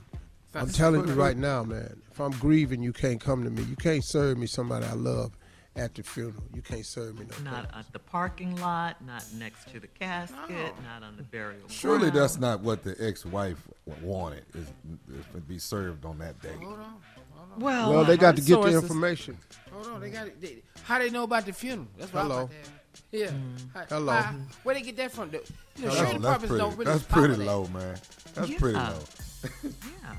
I'm telling you right now, man. If I'm grieving, you can't come to me. You can't serve me somebody I love at the funeral. You can't serve me no. Not at the parking lot, not next to the casket, not on the burial. Surely ground. that's not what the ex-wife wanted. Is, is to be served on that day. Well, Well, they got to get the information. Hold on, they got it. They, how they know about the funeral? That's what Hello. I'm about. Yeah. Mm. How- Hello. how- where they get that from? The, you know, Hello. That's departments pretty- don't really that's pretty that. low, man. That's Yeah. pretty low. yeah,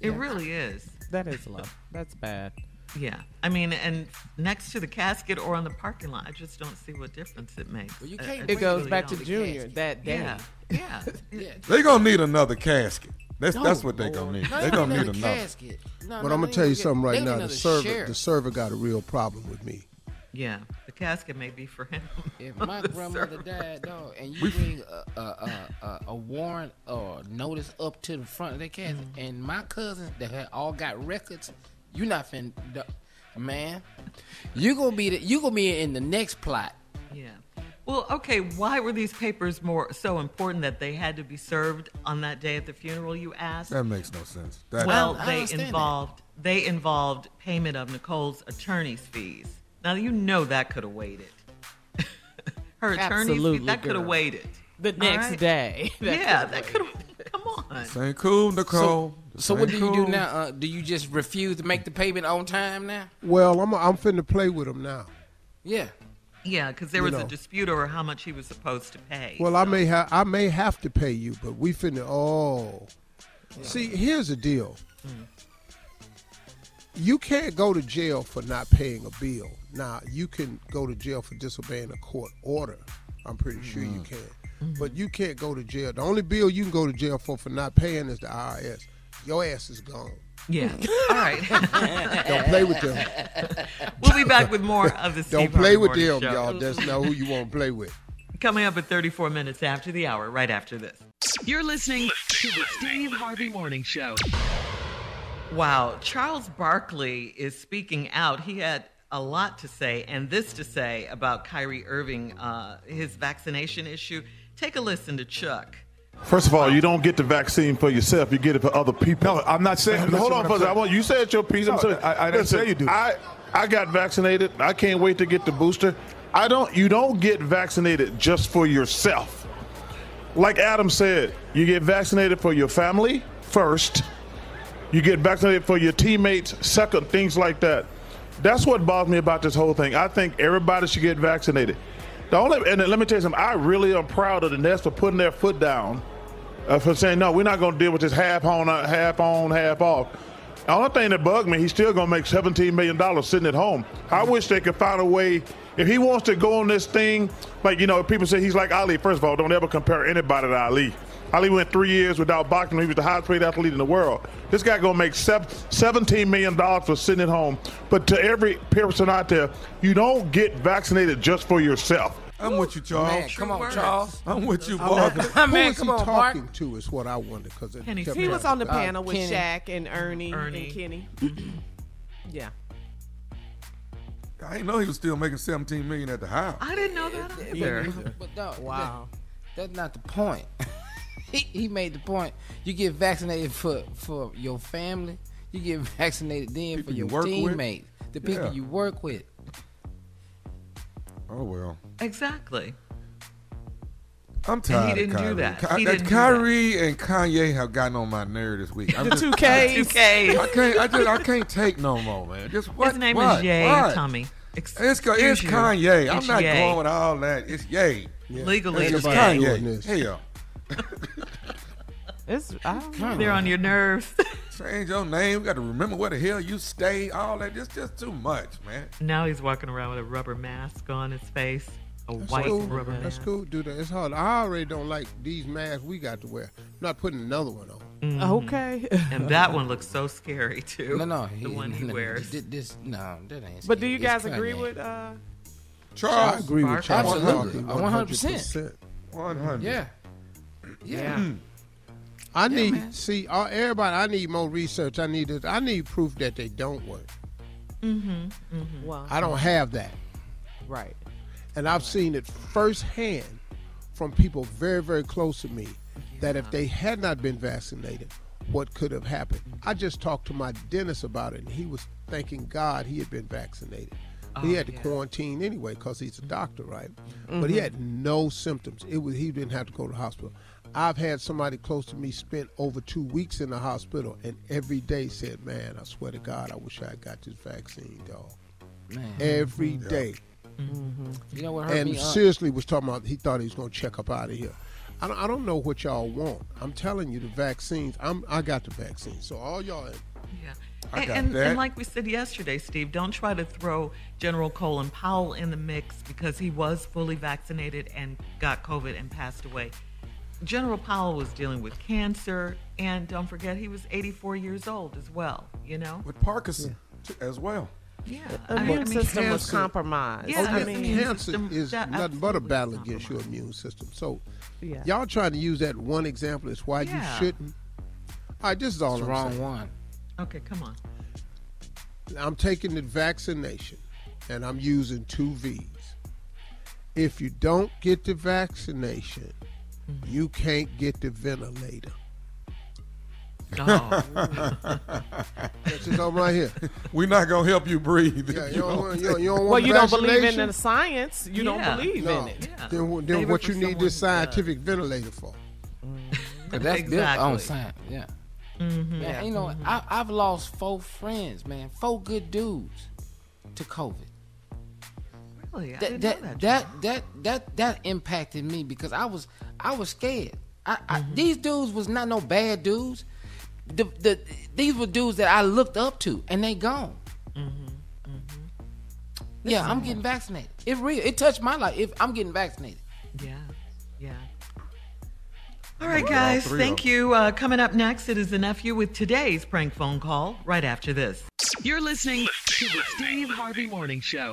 it really is. That is low. That's bad. Yeah, I mean, and next to the casket or on the parking lot, I just don't see what difference it makes. Well, you can't I It goes really back to don't. Junior that day. Yeah, yeah. Yeah. They gonna need another casket. That's No, that's what they're gonna need. No, They gonna need another another. casket. No, But no, I'm gonna tell you get- something right now. The server, sheriff. the server got a real problem with me. Yeah, the casket may be for him. If my grandmother server. died, dog, and you bring a, a, a, a, a warrant or notice up to the front of the casket, Mm-hmm. and my cousins that had all got records, you not fin, man. You gonna be the, you gonna be in the next plot. Yeah. Well, okay. Why were these papers more so important that they had to be served on that day at the funeral? You asked. That makes no sense. That well, I they understand that. involved they involved payment of Nicole's attorney's fees. Now you know that could have waited. Her attorney's Absolutely, fees that could have waited. The next right? day. That yeah, that could have. Come on. This ain't cool, Nicole. This So what do ain't you do now? Uh, do you just refuse to make the payment on time now? Well, I'm I'm finna play with him now. Yeah. Yeah, because there You was know. a dispute over how much he was supposed to pay. Well, I may have I may have to pay you, but we finna. Oh, see, here's the deal. you can't go to jail for not paying a bill. Now you can go to jail for disobeying a court order. I'm pretty sure you can, but you can't go to jail. The only bill you can go to jail for for not paying is the IRS. Your ass is gone. Yeah. All right. Don't play with them. We'll be back with more of the Steve Don't play Harvey with Morning them, Show. y'all. Just know who you want to play with. Coming up at 34 minutes after the hour, right after this. You're listening to the Steve Harvey Morning Show. Wow. Charles Barkley is speaking out. He had a lot to say and this to say about Kyrie Irving, uh, his vaccination issue. Take a listen to Chuck. First of all, you don't get the vaccine for yourself; you get it for other people. No, I'm not saying. Listen hold on, I'm for a second. I want you said your piece. I'm saying, I- I didn't listen, say you do. I I got vaccinated. I can't wait to get the booster. I don't. You don't get vaccinated just for yourself. Like Adam said, you get vaccinated for your family first. You get vaccinated for your teammates second. Things like that. That's what bothers me about this whole thing. I think everybody should get vaccinated. The only and let me tell you something. I really am proud of the Nets for putting their foot down uh, for saying no, we're not going to deal with this half on, uh, half on, half off. The only thing that bugged me, he's still going to make seventeen million dollars sitting at home. I wish they could find a way. If he wants to go on this thing, like you know, people say he's like Ali. First of all, don't ever compare anybody to Ali. Ali went three years without boxing. He was the highest paid athlete in the world. This guy gonna make seventeen million dollars for sitting at home. But to every person out there, you don't get vaccinated just for yourself. I'm with you, Charles. Man, come on, Charles. I'm with you, I boy. wonder, Man, who is he on, talking Mark. to? Is what I wonder because Kenny He was on the Uh, panel with Kenny. Shaq and Ernie, Ernie. and Kenny. yeah. I didn't know he was still making 17 million at the house. I didn't know that either. But no, Wow. that- that's not the point. he, he made the point. You get vaccinated for for your family. You get vaccinated then People for you your work with? teammates, the people Yeah. you work with. Oh well. Exactly. I'm tired. he didn't of do that. Ky- He that didn't do Kyrie and Kanye have gotten on my nerve this week. I'm The just- two Two Ks. Ks. I can't. I just. I can't take no more, man. Just what? His name what, is Ye, what? Tommy. It's, Excuse Ka- it's you. Kanye. I'm not Ye. going with all that. It's Ye. Legally, Ain't it's Kanye. Ye. doing this. Hell, It's I don't. They're on your nerves. change your name. You got to remember where the hell you stay. All that. It's just too much, man. now he's walking around with a rubber mask on his face, a That's white cool. rubber That's mask. cool. dude. that. It's hard. I already don't like these masks we got to wear. I'm not putting another one on. Okay. And that one looks so scary too. No, no, the one he no, wears. This, this no, that ain't. but do you guys It's agree with uh Charles. I agree with Charles. Absolutely. Barkley A 100%. 100%. 100. Yeah. Yeah. I Yeah, need man. see uh, everybody. I need more research. I need it. I need proof that they don't work. Hmm. Well, I don't have that, right. and I've seen it firsthand from people very, very close to me. That if they had not been vaccinated, what could have happened? I just talked to my dentist about it, and he was thanking God he had been vaccinated. he had to quarantine anyway because he's a doctor, right? But he had no symptoms. It was he didn't have to go to the hospital. I've had somebody close to me spent over two weeks in the hospital, and every day said, "Man, I swear to God, I wish I had got this vaccine, dog." Man. Every day, You know what hurt and me? uh, seriously was talking about he thought he was going to check up out of here. I don't, I don't know what y'all want. I'm telling you, the vaccines. I'm I got the vaccine, so all y'all. Yeah. I and, got and, that. and like we said yesterday, Steve, don't try to throw General Colin Powell in the mix because he was fully vaccinated and got COVID and passed away. General Powell was dealing with cancer, and don't forget he was 84 years old as well. You know. With Parkinson t- as well. Yeah. The I- immune I mean, system was compromised. Yeah, Oh, I mean, cancer system- is that nothing but a battle against your immune system. So, Yeah. y'all trying to use that one example as why Yeah. you shouldn't. All right, this is all It's the wrong saying. one. Okay, come on. I'm taking the vaccination, and I'm using two V's. If you don't get the vaccination. You can't get the ventilator. Oh, That's just on right here. We're not gonna help you breathe. Yeah, you don't, want- you don't, you don't want well, you don't believe in the science. You Yeah. don't believe No. in it. yeah. Then, then what you need this who does. scientific ventilator for? 'Cause that's built Exactly. on science. Yeah. Mm-hmm. Man, you know, I, I've lost four friends, man. Four good dudes to COVID. Really? I That didn't that, know that. that that that that impacted me because I was I was scared. I, I, mm-hmm. these dudes was not no bad dudes. the, the these were dudes that I looked up to, and they gone. Mm-hmm. Mm-hmm. Yeah, I'm getting vaccinated. It real. It touched my life. If I'm getting vaccinated. Yeah, yeah. All right, guys. Thank you. Uh, coming up next, it is the nephew with today's prank phone call. Right after this. You're listening to the Steve Harvey Morning Show.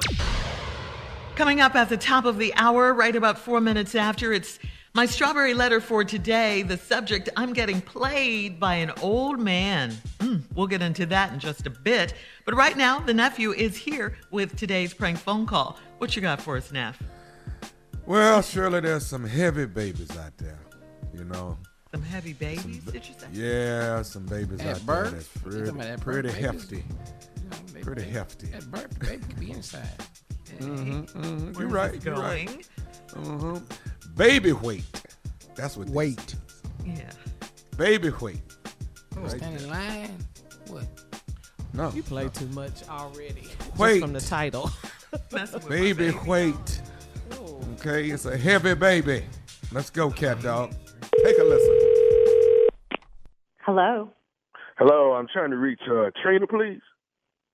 Coming up at the top of the hour, right about four minutes after, it's my strawberry letter for today. The subject I'm getting played by an old man. Mm, we'll get into that in just a bit. But right now, the nephew is here with today's prank phone call. What you got for us, Neff? Well, surely there's some heavy babies out there. You know. Some heavy babies, did you say? Yeah, some babies At out there that's pretty, talking at birth pretty babies? hefty. Baby, Pretty hefty. At birth, the baby could be inside. hmm hmm You're right. this You're right. going? Baby weight. That's what. Weight. Yeah. Baby weight. Oh, Right stand in line. What? No. You play too much already. Wait. Just from the title. Messing with Baby weight. Okay, it's a heavy baby. Let's go, cat dog. Take a listen. Hello. Hello, I'm trying to reach uh, Trina, please.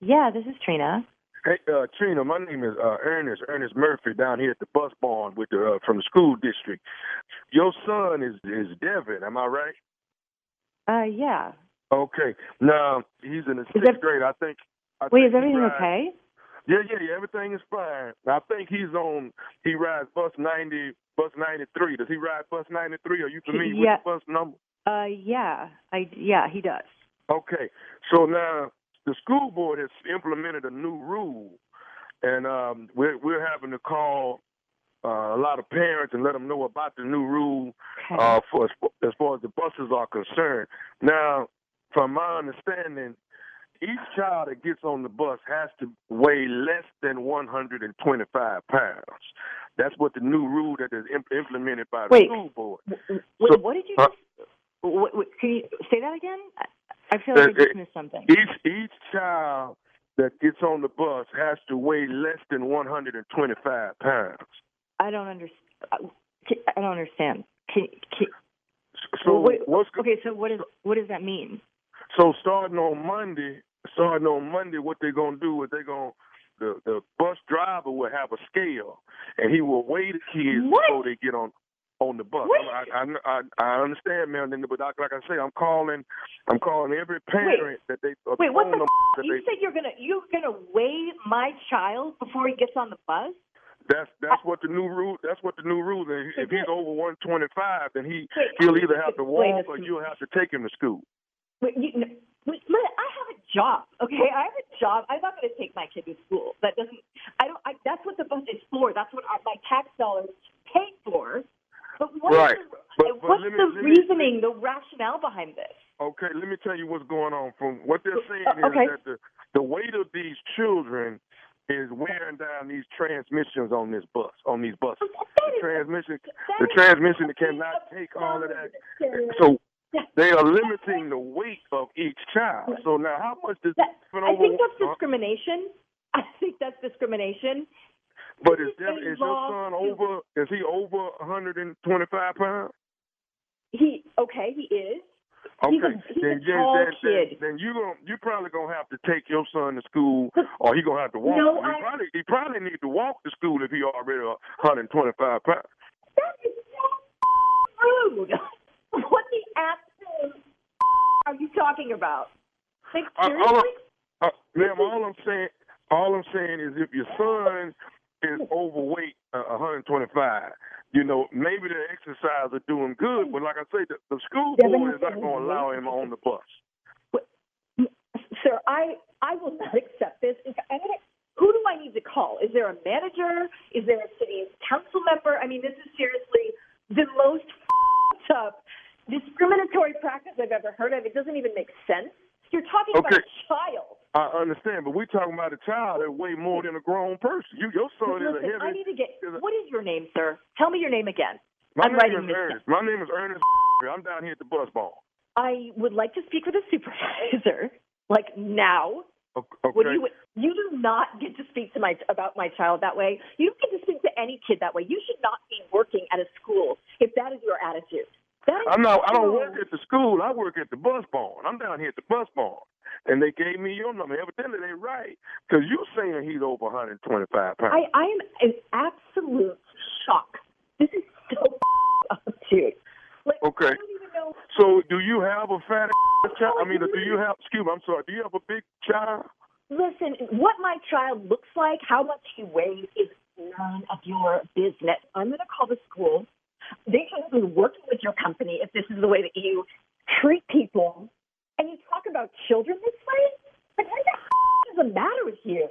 Yeah, this is Trina. Hey, uh, Trina, my name is uh, Ernest Ernest Murphy down here at the bus barn with the uh, from the school district. Your son is is Devin, am I right? Uh, yeah. Okay. Now he's in the Is sixth ev- grade. I think. I Wait, think is everything rides- okay? Yeah, yeah, yeah. Everything is fine. I think he's on. He rides bus ninety, bus ninety three. Does he ride bus ninety three? Are you familiar Yeah. with the bus number? Uh, yeah. I yeah, he does. Okay. So now the school board has implemented a new rule, and um, we're we're having to call uh, a lot of parents and let them know about the new rule uh, for as, as far as the buses are concerned. Now, from my understanding, each child that gets on the bus has to weigh less than 125 pounds. That's what the new rule that is imp- implemented by the Wait. school board. Wait, So- what did you? Huh? What, what, can you say that again? I- I feel like I Uh, just uh, missed something. Each each child that gets on the bus has to weigh less than 125 pounds. I don't understand. I don't understand. Can, can, So what- what's okay? So what is what does that mean? so starting on Monday, starting on Monday, what they're gonna do is they're gonna the the bus driver will have a scale and he will weigh the kids before they get on on the bus. I, I I I understand, man, but like like I say, I'm calling I'm calling every parent that they uh, Wait, what the? F- that you they, said you're gonna you're gonna weigh my child before he gets on the bus? That's that's what the new rule. That's what the new rule is. If he's over one twenty five, then he Wait, he'll either have to walk or you'll have to take him to school. Wait, you, no, wait, I have a job. Okay, I have a job. I'm not going to take my kid to school. That doesn't. I don't. I, that's what the bus is for. That's what our, my tax dollars pay for. But what Right. the, But- but what's me- the let me- reasoning, the rationale behind this? Okay, let me tell you what's going on. From what they're saying Uh, okay. is that the the weight of these children is wearing down these transmissions on this bus, on these buses. The transmission, the transmission cannot take all of that. So they are limiting the weight of each child. So now, how much does that, I think that's discrimination. I think that's discrimination. But is, Devin, is your son over? Is he over 125 pounds? He okay, he is. Okay, a- then, then, then, kid. then you gon' you probably gonna have to take your son to school, or he gonna have to walk. No, he I- probably he probably need to walk to school if he already 125 pounds. That is so Rude. What the absolute are you talking about? Like, Uh, seriously? all, I- uh, ma'am, all I'm saying, all I'm saying is if your son is overweight, uh, 125, you know, maybe the exercise are doing good, but like I say, the, the school board is not going to allow him on the bus. Sir, I I will not accept this. I who do I need to call? Is there a manager? Is there a city council member? I mean, this is seriously the most up discriminatory practice I've ever heard of. It doesn't even make sense. You're talking about a child. I understand, but we're talking about a child that weigh more than a grown person. You, your son is a Listen, I need to get. What is your name, sir? Tell me your name again. My I'm name writing is this Ernest. My name is Ernest. I'm down here at the bus bar. I would like to speak with a supervisor, like now. Okay. Do you you do not get to speak to my about my child that way. You don't get to speak to any kid that way. You should not be working at a school if that is your attitude. I'm not. I don't work at the school. I work at the bus barn. I'm down here at the bus barn, and they gave me your number. Evidently, they right because you saying he's over 125 pounds. I, I am in absolute shock. This is so up, dude. Like, Okay. I don't even know. So, do you have a fat child? I mean, do you have? Excuse me. I'm sorry. Do you have a big child? Listen, what my child looks like, how much he weighs, is none of your business. I'm going to call the school. They shouldn't be working with your company if this is the way that you treat people. And you talk about children this way? Like, what the f- is the matter with you?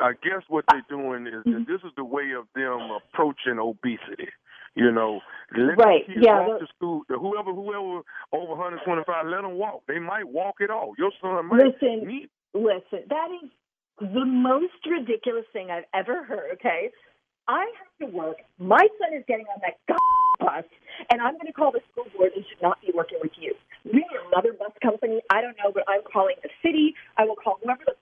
I guess what they're doing is Mm-hmm. this is the way of them approaching obesity. You know, let Right, the kids yeah, walk to school. Whoever, whoever over 125, let them walk. They might walk it off. Your son might Listen, need listen, that is the most ridiculous thing I've ever heard, okay? I have to work. My son is getting on that bus, and I'm going to call the school board and should not be working with you. Maybe another bus company. I don't know, but I'm calling the city. I will call whoever the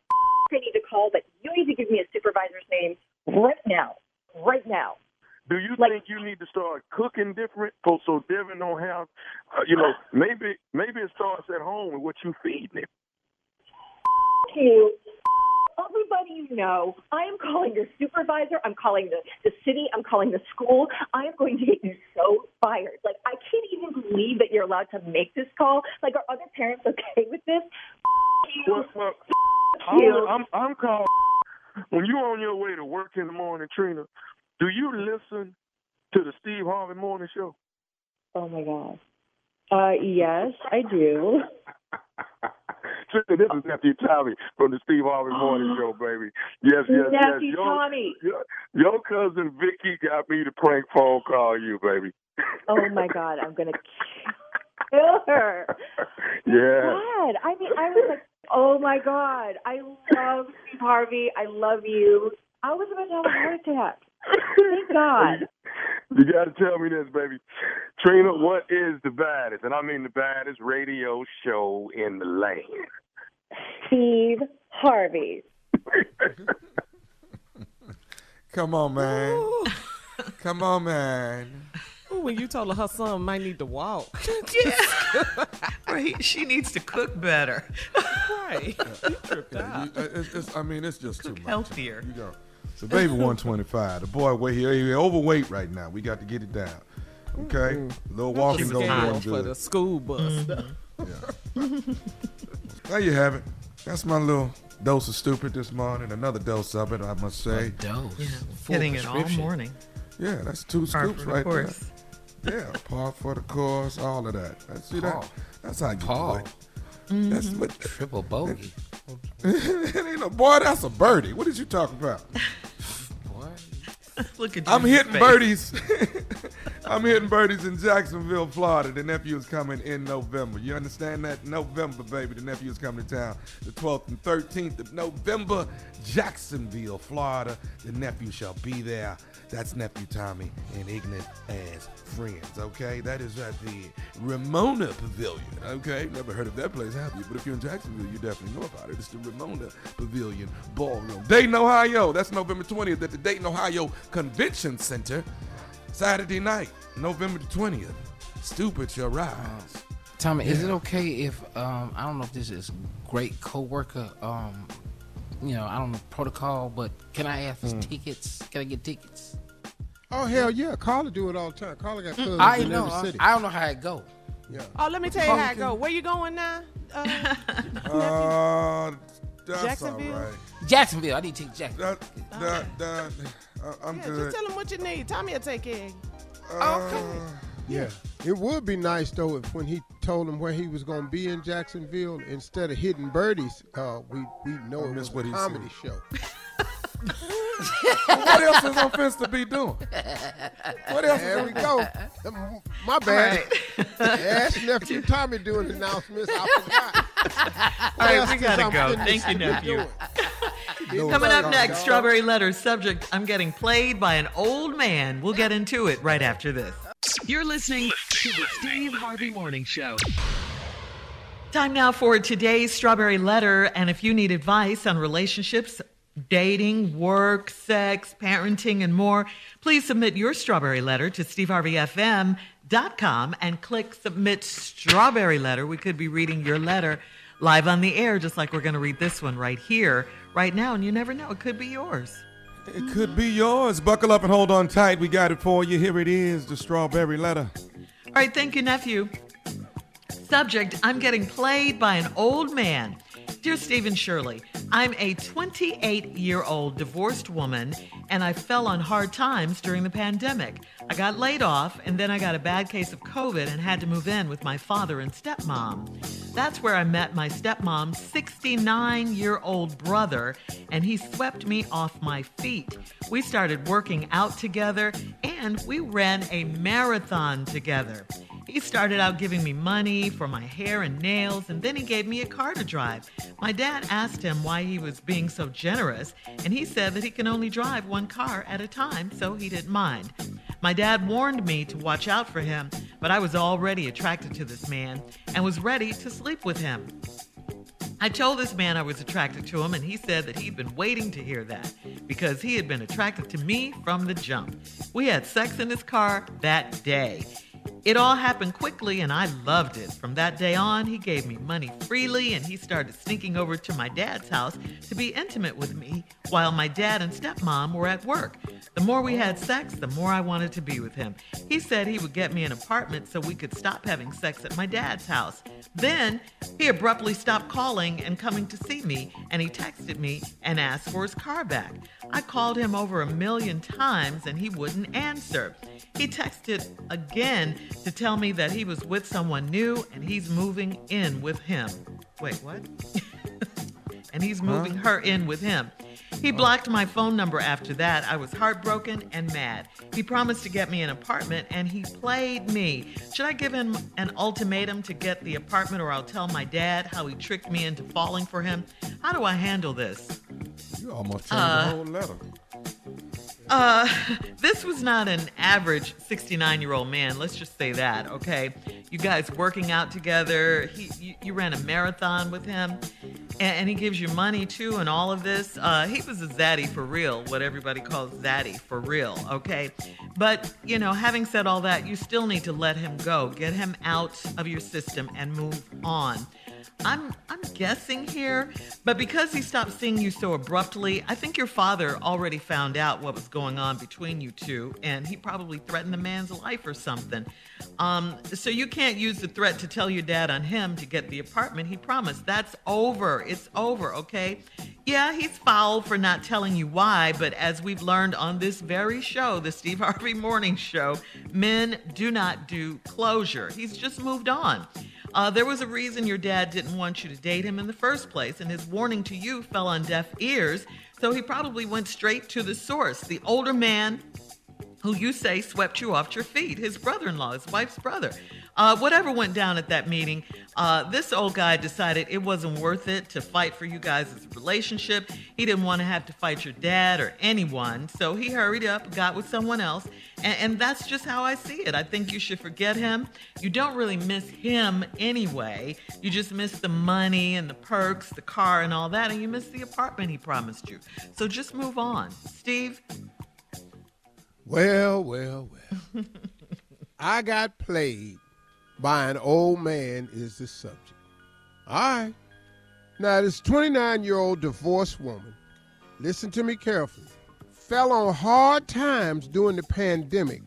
I need to call, but you need to give me a supervisor's name right now. Right now. Do you think you need to start cooking different so, so Devin don't have, uh, you know, maybe maybe it starts at home with what you feeding him. you. Everybody you know, I am calling your supervisor. I'm calling the, the city. I'm calling the school. I am going to get you so fired. Like, I can't even believe that you're allowed to make this call. Like, are other parents okay with this? Well, well, you. I'm, I'm, I'm calling. When you're on your way to work in the morning, Trina, do you listen to the Steve Harvey Morning Show? Oh, my God. Uh, yes, I do. This is nephew Tommy from the Steve Harvey ah. Morning Show, baby. Yes, yes, yes. Nephew Your, Tommy. Your, your cousin Vicky got me to prank phone call you, baby. Oh, my God. I'm going to kill her. Yeah. God. I mean, I was like, oh, my God. I love Steve Harvey. I love you. I was about to have a heart attack. Thank God. You got to tell me this, baby. Trina, what is the baddest, and I mean the baddest radio show in the land? Steve Harvey. Come on, man. Come on, man. Ooh, when you told her her son might need to walk. Yeah. right. She needs to cook better. right. You tripped Yeah, out. you- uh, it's, it's, I mean, it's just too much. healthier. You know, the baby 125. The boy, wait, he, he overweight right now. We got to get it down. Okay, little walking The don't do scale for the school bus. There you have it. That's my little dose of stupid this morning. Another dose of it, I must say. dose. Yeah, Full getting it all morning. Yeah, that's two Par scoops for the right course. there. Yeah, par for the course, all of that. That's, see Paul. that? That's how you Paul. do it. That's Mm-hmm. what. Triple bogey. it ain't no boy. That's a birdie. What did you talk about? Look at you. I'm hitting face. birdies. I'm hitting birdies in Jacksonville, Florida. The nephew is coming in November. You understand that? November, baby. The nephew is coming to town. The 12th and 13th of November, Jacksonville, Florida. The nephew shall be there. That's nephew Tommy and ignorant as friends. Okay, that is at the Ramona Pavilion. Okay, never heard of that place, have you? But if you're in Jacksonville, you definitely know about it. It's the Ramona Pavilion Ballroom, Dayton, Ohio. That's November 20th at the Dayton, Ohio Convention Center. Saturday night, November the 20th. Stupid shall rise. Tommy, is it okay if um I don't know if this is great coworker um you know I don't know protocol, but can I ask for Mm. tickets? Can I get tickets? Oh hell yeah, Carla do it all the time. Carla got cousins I in know. every I, city. I don't know how it go. Yeah. Oh, let me tell you how it go. Where you going now? Uh, Uh, that's Jacksonville? all right. Jacksonville. I need to take Jacksonville. That, that, that, I'm yeah, good. just tell him what you need. Tommy will take care of you. Uh, Yeah. It would be nice though if when he told him where he was gonna be in Jacksonville, instead of hitting birdies, uh, we we know it was what a he comedy said. show. what else is on fence to be doing? What else? There is we go. My bad. Ask nephew Tommy doing announcements. I forgot. All right, we gotta go. Thank you, nephew. Coming up next, Strawberry Letter subject I'm getting played by an old man. We'll get into it right after this. You're listening to the Steve Harvey Morning Show. Time now for today's Strawberry Letter. And if you need advice on relationships, dating, work, sex, parenting, and more, please submit your strawberry letter to steveharveyfm.com and click submit strawberry letter. We could be reading your letter live on the air, just like we're going to read this one right here, right now. And you never know, it could be yours. It could be yours. Buckle up and hold on tight. We got it for you. Here it is the strawberry letter. All right, thank you, nephew. Subject I'm getting played by an old man. Dear Stephen Shirley, I'm a 28 year old divorced woman and I fell on hard times during the pandemic. I got laid off and then I got a bad case of COVID and had to move in with my father and stepmom. That's where I met my stepmom's 69 year old brother and he swept me off my feet. We started working out together and we ran a marathon together. He started out giving me money for my hair and nails, and then he gave me a car to drive. My dad asked him why he was being so generous, and he said that he can only drive one car at a time, so he didn't mind. My dad warned me to watch out for him, but I was already attracted to this man and was ready to sleep with him. I told this man I was attracted to him, and he said that he'd been waiting to hear that because he had been attracted to me from the jump. We had sex in his car that day. It all happened quickly and I loved it. From that day on, he gave me money freely and he started sneaking over to my dad's house to be intimate with me while my dad and stepmom were at work. The more we had sex, the more I wanted to be with him. He said he would get me an apartment so we could stop having sex at my dad's house. Then he abruptly stopped calling and coming to see me and he texted me and asked for his car back. I called him over a million times and he wouldn't answer. He texted again to tell me that he was with someone new and he's moving in with him. Wait, what? and he's moving her in with him. He blocked my phone number after that. I was heartbroken and mad. He promised to get me an apartment and he played me. Should I give him an ultimatum to get the apartment or I'll tell my dad how he tricked me into falling for him? How do I handle this? You almost changed Uh, the whole letter. Uh, this was not an average 69 year old man. Let's just say that, okay? You guys working out together. He, you, you ran a marathon with him, and, and he gives you money too, and all of this. Uh, he was a zaddy for real, what everybody calls zaddy for real, okay? But, you know, having said all that, you still need to let him go. Get him out of your system and move on. I'm I'm guessing here, but because he stopped seeing you so abruptly, I think your father already found out what was going on between you two, and he probably threatened the man's life or something. Um, so you can't use the threat to tell your dad on him to get the apartment he promised. That's over. It's over, okay? Yeah, he's foul for not telling you why, but as we've learned on this very show, the Steve Harvey Morning Show, men do not do closure. He's just moved on. Uh, there was a reason your dad didn't want you to date him in the first place, and his warning to you fell on deaf ears. So he probably went straight to the source. The older man who you say swept you off your feet, his brother in law, his wife's brother. Uh, whatever went down at that meeting, uh, this old guy decided it wasn't worth it to fight for you guys' relationship. He didn't want to have to fight your dad or anyone, so he hurried up, got with someone else, and, and that's just how I see it. I think you should forget him. You don't really miss him anyway. You just miss the money and the perks, the car, and all that, and you miss the apartment he promised you. So just move on. Steve? Well, well, well. I got played by an old man is the subject. All right. Now, this 29 year old divorced woman, listen to me carefully, fell on hard times during the pandemic,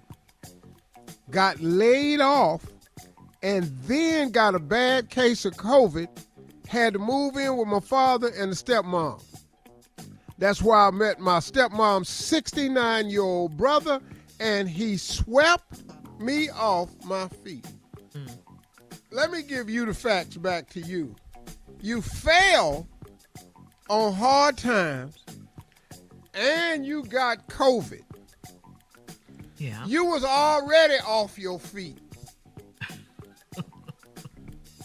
got laid off, and then got a bad case of COVID, had to move in with my father and the stepmom. That's where I met my stepmom's 69 year old brother, and he swept me off my feet. Hmm. Let me give you the facts back to you. You fell on hard times, and you got COVID. Yeah. You was already off your feet.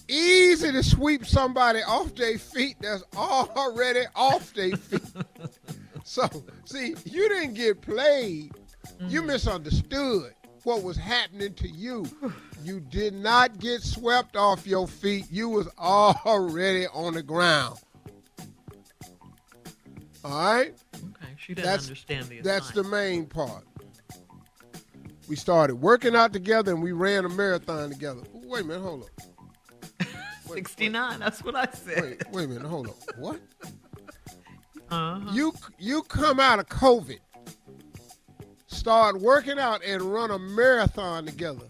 Easy to sweep somebody off their feet that's already off their feet. so, see, you didn't get played. You mm. misunderstood what was happening to you. You did not get swept off your feet. You was already on the ground. All right. Okay, she didn't That's- understand the That's the main part. We started working out together and we ran a marathon together. Wait a minute, hold up. 69. That's what I said. Wait, wait a minute, hold up. What? Uh-huh. You you come out of COVID, start working out and run a marathon together.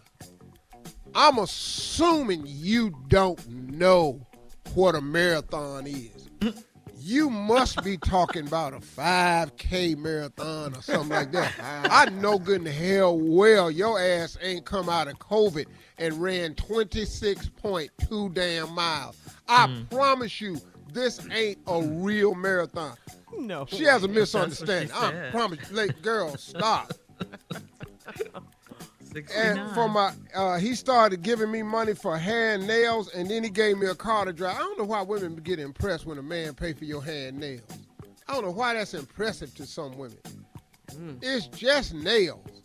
I'm assuming you don't know what a marathon is. You must be talking about a 5K marathon or something like that. I know good and hell well your ass ain't come out of COVID and ran 26.2 damn miles. I hmm. promise you, this ain't a real marathon. No. She has a misunderstanding. That's what she I promise you, like, girl, stop. 69. And for my, uh, he started giving me money for hair and nails, and then he gave me a car to drive. I don't know why women get impressed when a man pay for your hair and nails. I don't know why that's impressive to some women. It's just nails.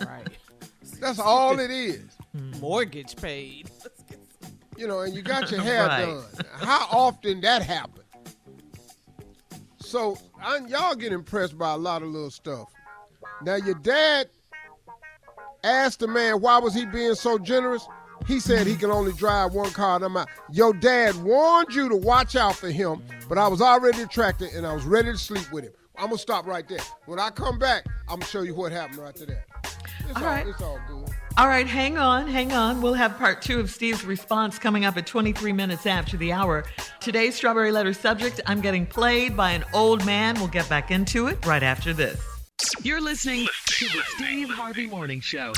Right. That's all it is. Mortgage paid. You know, and you got your hair Right. done. How often that happen? So I, y'all get impressed by a lot of little stuff. Now your dad asked the man why was he being so generous. He said he can only drive one car. And I'm out. Your dad warned you to watch out for him, but I was already attracted and I was ready to sleep with him. I'm gonna stop right there. When I come back, I'm gonna show you what happened right to that. It's All all, right. it's all good. All right, hang on, hang on. We'll have part two of Steve's response coming up at 23 minutes after the hour. Today's Strawberry Letter subject I'm getting played by an old man. We'll get back into it right after this. You're listening to the Steve Harvey Morning Show.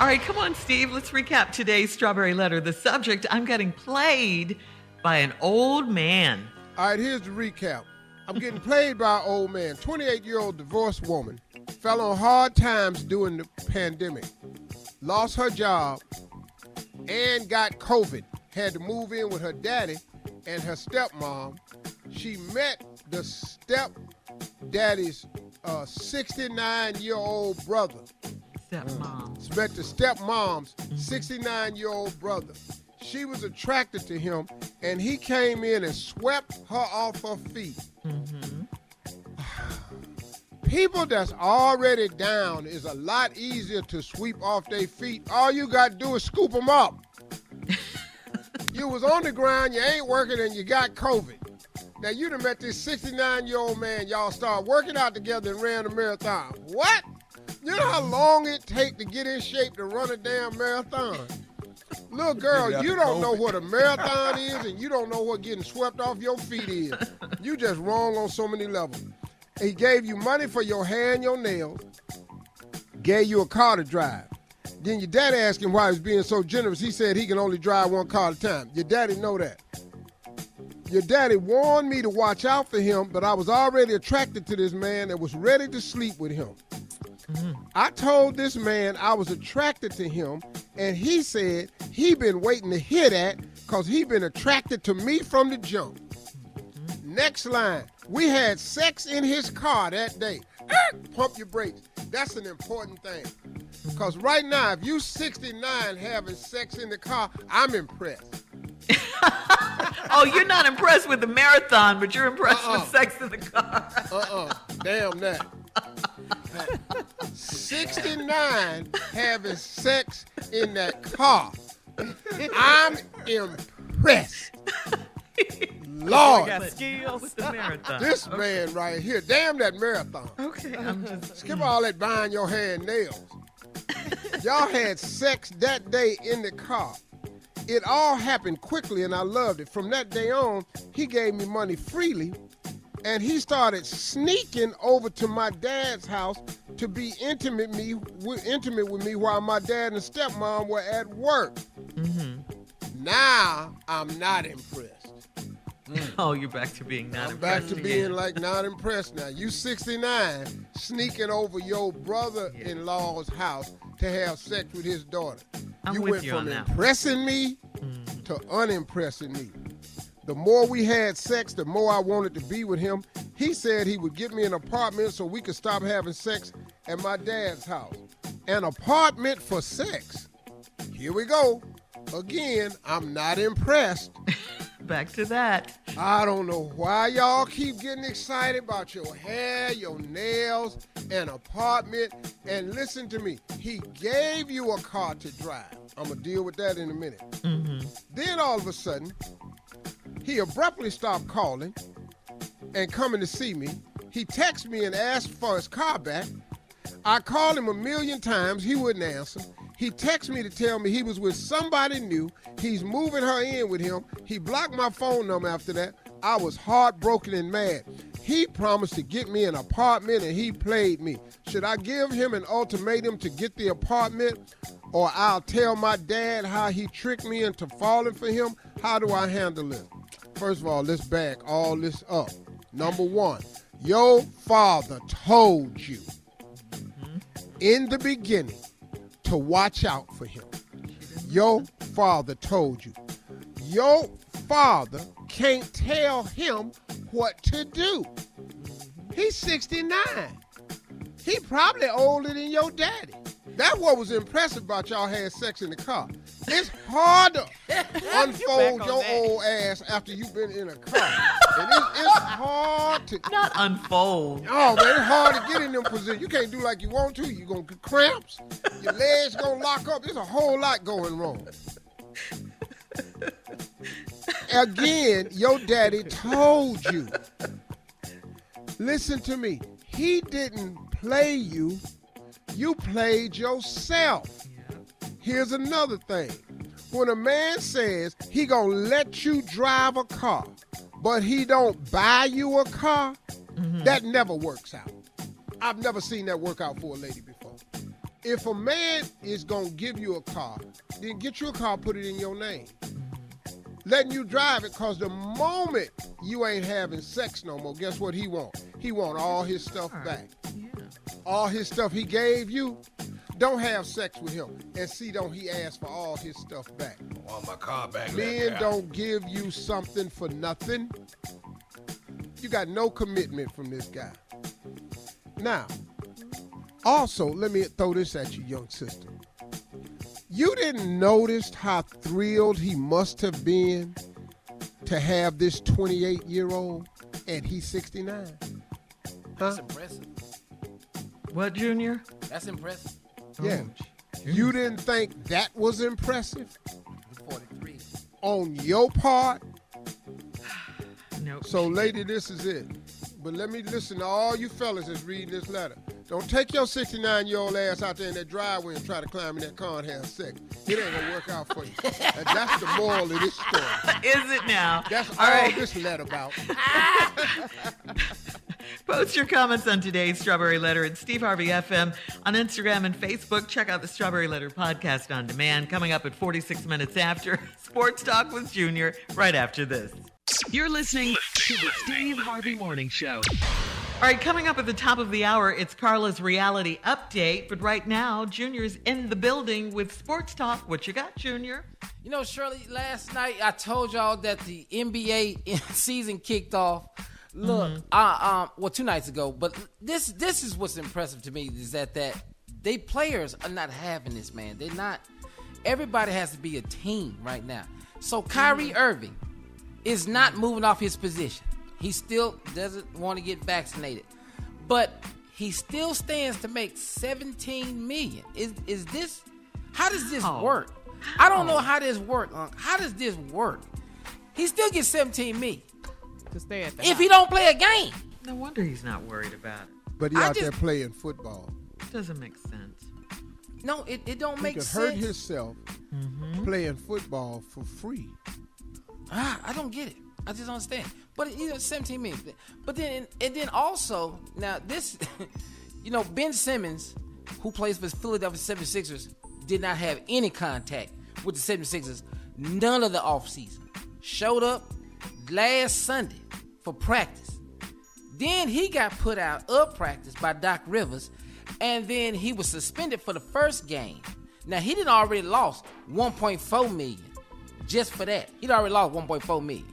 All right, come on, Steve. Let's recap today's Strawberry Letter. The subject I'm getting played by an old man. All right, here's the recap. I'm getting played by an old man, 28 year old divorced woman, fell on hard times during the pandemic, lost her job, and got COVID. Had to move in with her daddy and her stepmom. She met the stepdaddy's 69 year old brother. Stepmom. Met the stepmom's 69 year old brother. She was attracted to him, and he came in and swept her off her feet. People that's already down is a lot easier to sweep off their feet. All you got to do is scoop them up. you was on the ground, you ain't working, and you got COVID. Now you done met this 69 year old man. Y'all start working out together and ran a marathon. What? You know how long it take to get in shape to run a damn marathon? Little girl, you don't know what a marathon is, and you don't know what getting swept off your feet is. You just wrong on so many levels. He gave you money for your hair and your nails, gave you a car to drive. Then your daddy asked him why he was being so generous. He said he can only drive one car at a time. Your daddy know that. Your daddy warned me to watch out for him, but I was already attracted to this man and was ready to sleep with him. Mm-hmm. I told this man I was attracted to him, and he said he been waiting to hear that because he been attracted to me from the jump. Mm-hmm. Next line, we had sex in his car that day. Pump your brakes. That's an important thing. Mm-hmm. Because right now, if you 69 having sex in the car, I'm impressed. Oh, you're not impressed with the marathon, but you're impressed Uh-uh. with sex in the car. Uh-uh. Damn that. 69 having sex in that car. I'm impressed. Lord. got skills. With the marathon. This man right here, damn that marathon. Okay, I'm just. Skip all that buying your hand nails. Y'all had sex that day in the car. It all happened quickly and I loved it. From that day on, he gave me money freely and he started sneaking over to my dad's house to be intimate me intimate with me while my dad and stepmom were at work. Mm-hmm. Now I'm not impressed. Mm. Oh, you're back to being not I'm back impressed to again. being like not impressed now. You 69 sneaking over your brother-in-law's house to have sex with his daughter. I'm you with went you from on that one. impressing me mm. to unimpressing me. The more we had sex, the more I wanted to be with him. He said he would get me an apartment so we could stop having sex at my dad's house. An apartment for sex. Here we go. Again, I'm not impressed. Back to that. I don't know why y'all keep getting excited about your hair, your nails, an apartment. And listen to me, he gave you a car to drive. I'm going to deal with that in a minute. Mm-hmm. Then all of a sudden, he abruptly stopped calling and coming to see me. He texted me and asked for his car back. I called him a million times. He wouldn't answer. He texted me to tell me he was with somebody new. He's moving her in with him. He blocked my phone number after that. I was heartbroken and mad. He promised to get me an apartment and he played me. Should I give him an ultimatum to get the apartment or I'll tell my dad how he tricked me into falling for him? How do I handle it? First of all, let's back all this up. Number one, your father told you mm-hmm. in the beginning to watch out for him. Your father told you. Your father can't tell him what to do. He's 69. He probably older than your daddy. That's what was impressive about y'all had sex in the car. It's hard to unfold on your that. old ass after you've been in a car. And it's, it's hard to not unfold. Oh man, it's hard to get in them positions. You can't do like you want to. You're gonna get cramps. Your legs gonna lock up. There's a whole lot going wrong. Again, your daddy told you. Listen to me. He didn't play you. You played yourself. Here's another thing. When a man says he gonna let you drive a car, but he don't buy you a car, mm-hmm. that never works out. I've never seen that work out for a lady before. If a man is gonna give you a car, then get you a car, put it in your name. Mm-hmm. Letting you drive it, cause the moment you ain't having sex no more, guess what he want? He want all his stuff back. All his stuff he gave you, don't have sex with him. And see, don't he ask for all his stuff back. Want my car back. Men don't give you something for nothing. You got no commitment from this guy. Now, also, let me throw this at you, young sister. You didn't notice how thrilled he must have been to have this 28 year old and he's 69? That's impressive. What, Junior? That's impressive. Yeah. Oh, you didn't think that was impressive 43. on your part? No. So, lady, this is it. But let me listen to all you fellas that's reading this letter. Don't take your 69 year old ass out there in that driveway and try to climb in that car and have sex. It ain't gonna work out for you. And that's the moral of this story. Is it now? That's All all, right. this letter about. Post your comments on today's Strawberry Letter at Steve Harvey FM on Instagram and Facebook. Check out the Strawberry Letter podcast on demand. Coming up at 46 minutes after Sports Talk with Junior, right after this. You're listening to the Steve Harvey Morning Show. All right, coming up at the top of the hour, it's Carla's reality update. But right now, Junior's in the building with Sports Talk. What you got, Junior? You know, Shirley, last night I told y'all that the NBA season kicked off. Look, Mm-hmm. uh, um, well, two nights ago, but this this is what's impressive to me is that that they players are not having this, man. They're not. Everybody has to be a team right now. So Kyrie Irving is not moving off his position. He still doesn't want to get vaccinated, but he still stands to make 17 million. Is is this? How does this Oh. work? I don't know how this work. Unc. How does this work? He still gets 17 million To stay at the if he don't play a game. No wonder he's not worried about it. But he I out there playing football. Doesn't make sense. No, it, it don't He make could sense. hurt himself playing football for free. Ah, I don't get it. I just don't understand. But you know, 17 million. But then and then also now this, you know, Ben Simmons, who plays for the Philadelphia 76ers, did not have any contact with the 76ers none of the offseason. Showed up last Sunday for practice. Then he got put out of practice by Doc Rivers, and then he was suspended for the first game. Now he didn't already lost 1.4 million just for that. He'd already lost 1.4 million.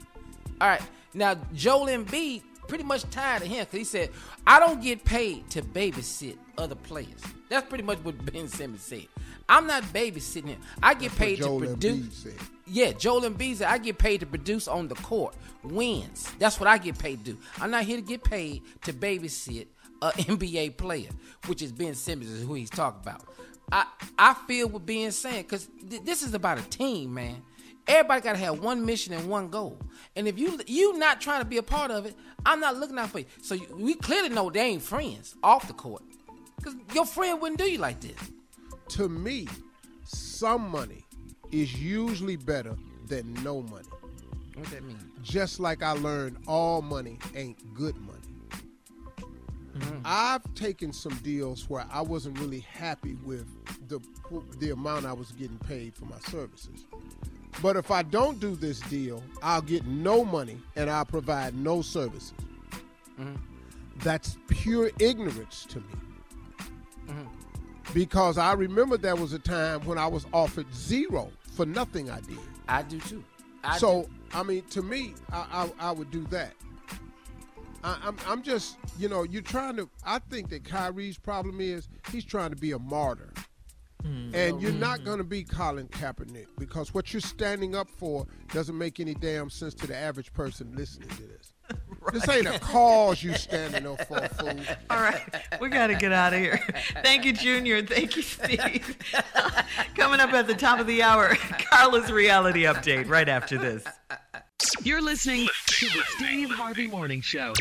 All right, now Joel Embiid pretty much tired of him because he said, "I don't get paid to babysit other players." That's pretty much what Ben Simmons said. I'm not babysitting him. I get That's paid to produce. Yeah, Joel Embiid said I get paid to produce on the court. Wins. That's what I get paid to do. I'm not here to get paid to babysit a NBA player, which is Ben Simmons is who he's talking about. I I feel what Ben saying because th- this is about a team, man. Everybody got to have one mission and one goal. And if you you not trying to be a part of it, I'm not looking out for you. So you, we clearly know they ain't friends off the court. Cause your friend wouldn't do you like this. To me, some money is usually better than no money. What that mean? Just like I learned all money ain't good money. Mm-hmm. I've taken some deals where I wasn't really happy with the the amount I was getting paid for my services. But if I don't do this deal, I'll get no money and I'll provide no services. Mm-hmm. That's pure ignorance to me. Mm-hmm. Because I remember there was a time when I was offered zero for nothing I did. I do too. I so do. I mean, to me, I, I I would do that. I, I'm I'm just you know you're trying to. I think that Kyrie's problem is he's trying to be a martyr. Hmm. And you're not hmm. going to be Colin Kaepernick because what you're standing up for doesn't make any damn sense to the average person listening to this. This ain't a cause you standing up for, fool. All right, we got to get out of here. Thank you, Junior. Thank you, Steve. Coming up at the top of the hour, Carla's reality update right after this. You're listening to the Steve Harvey Morning Show.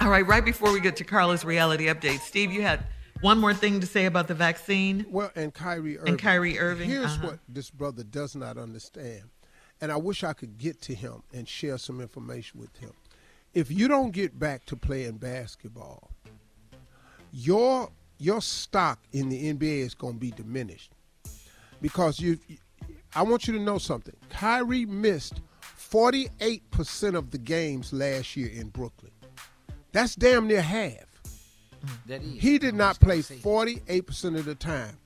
All right, right before we get to Carla's reality update, Steve, you had one more thing to say about the vaccine. Well, and Kyrie Irving. And Kyrie Irving. Here's uh-huh. what this brother does not understand. And I wish I could get to him and share some information with him. If you don't get back to playing basketball, your your stock in the NBA is going to be diminished. Because you I want you to know something. Kyrie missed 48% of the games last year in Brooklyn. That's damn near half. That is. He did not play 48% of the time.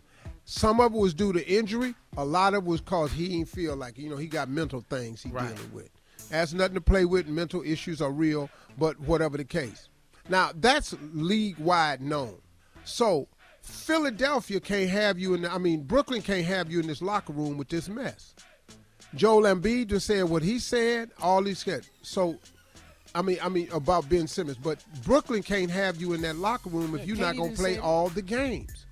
Some of it was due to injury. A lot of it was because he didn't feel like, you know, he got mental things he Right. dealing with. Has nothing to play with. Mental issues are real, but whatever the case. Now, that's league wide known. So, Philadelphia can't have you in the, I mean, Brooklyn can't have you in this locker room with this mess. Joel Embiid just said what he said, all he said. So, I mean, I mean about Ben Simmons, but Brooklyn can't have you in that locker room if you're not Katie gonna play all the games.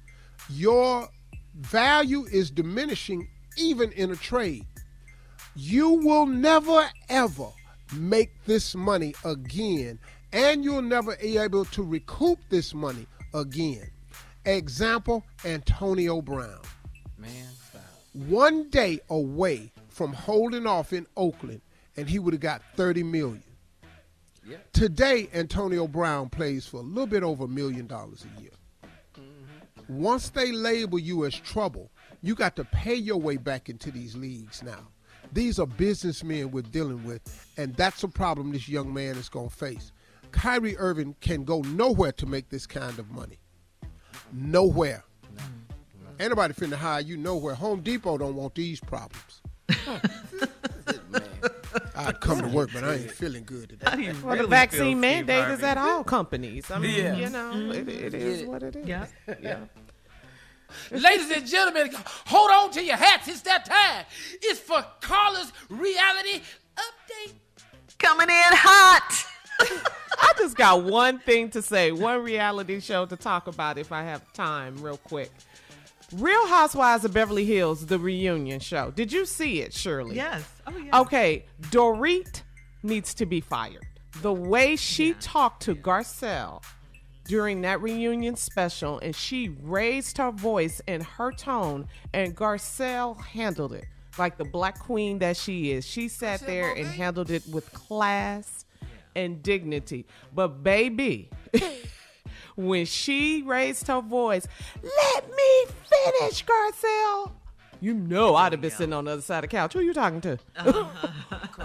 Your value is diminishing even in a trade. You will never ever make this money again, and you'll never be able to recoup this money again. Example: Antonio Brown Man, stop. one day away from holding off in Oakland, and he would have got 30 million. Yeah. Today, Antonio Brown plays for a little bit over a million dollars a year. Once they label you as trouble, you got to pay your way back into these leagues now. These are businessmen we're dealing with, and that's a problem this young man is going to face. Kyrie Irving can go nowhere to make this kind of money. Nowhere. Mm. Anybody nobody finna hire you nowhere. Home Depot don't want these problems. I'd come to work, but I ain't feeling good today. I Well, the vaccine mandate is at all companies. I mean, Yeah. you know, it, it is Yeah. what it is. Yeah. yeah. Ladies and gentlemen, hold on to your hats. It's that time. It's for Carla's reality update. Coming in hot. I just got one thing to say, one reality show to talk about if I have time, real quick. Real Housewives of Beverly Hills, the reunion show. Did you see it, Shirley? Yes. Oh, yeah. Okay, Dorit needs to be fired. The way she talked to Garcelle during that reunion special and she raised her voice and her tone, and Garcelle handled it like the black queen that she is. She sat there and handled it with class and dignity. But, baby, when she raised her voice, let me finish, Garcelle. You know I'd have been sitting on the other side of the couch. Who are you talking to? Uh-huh.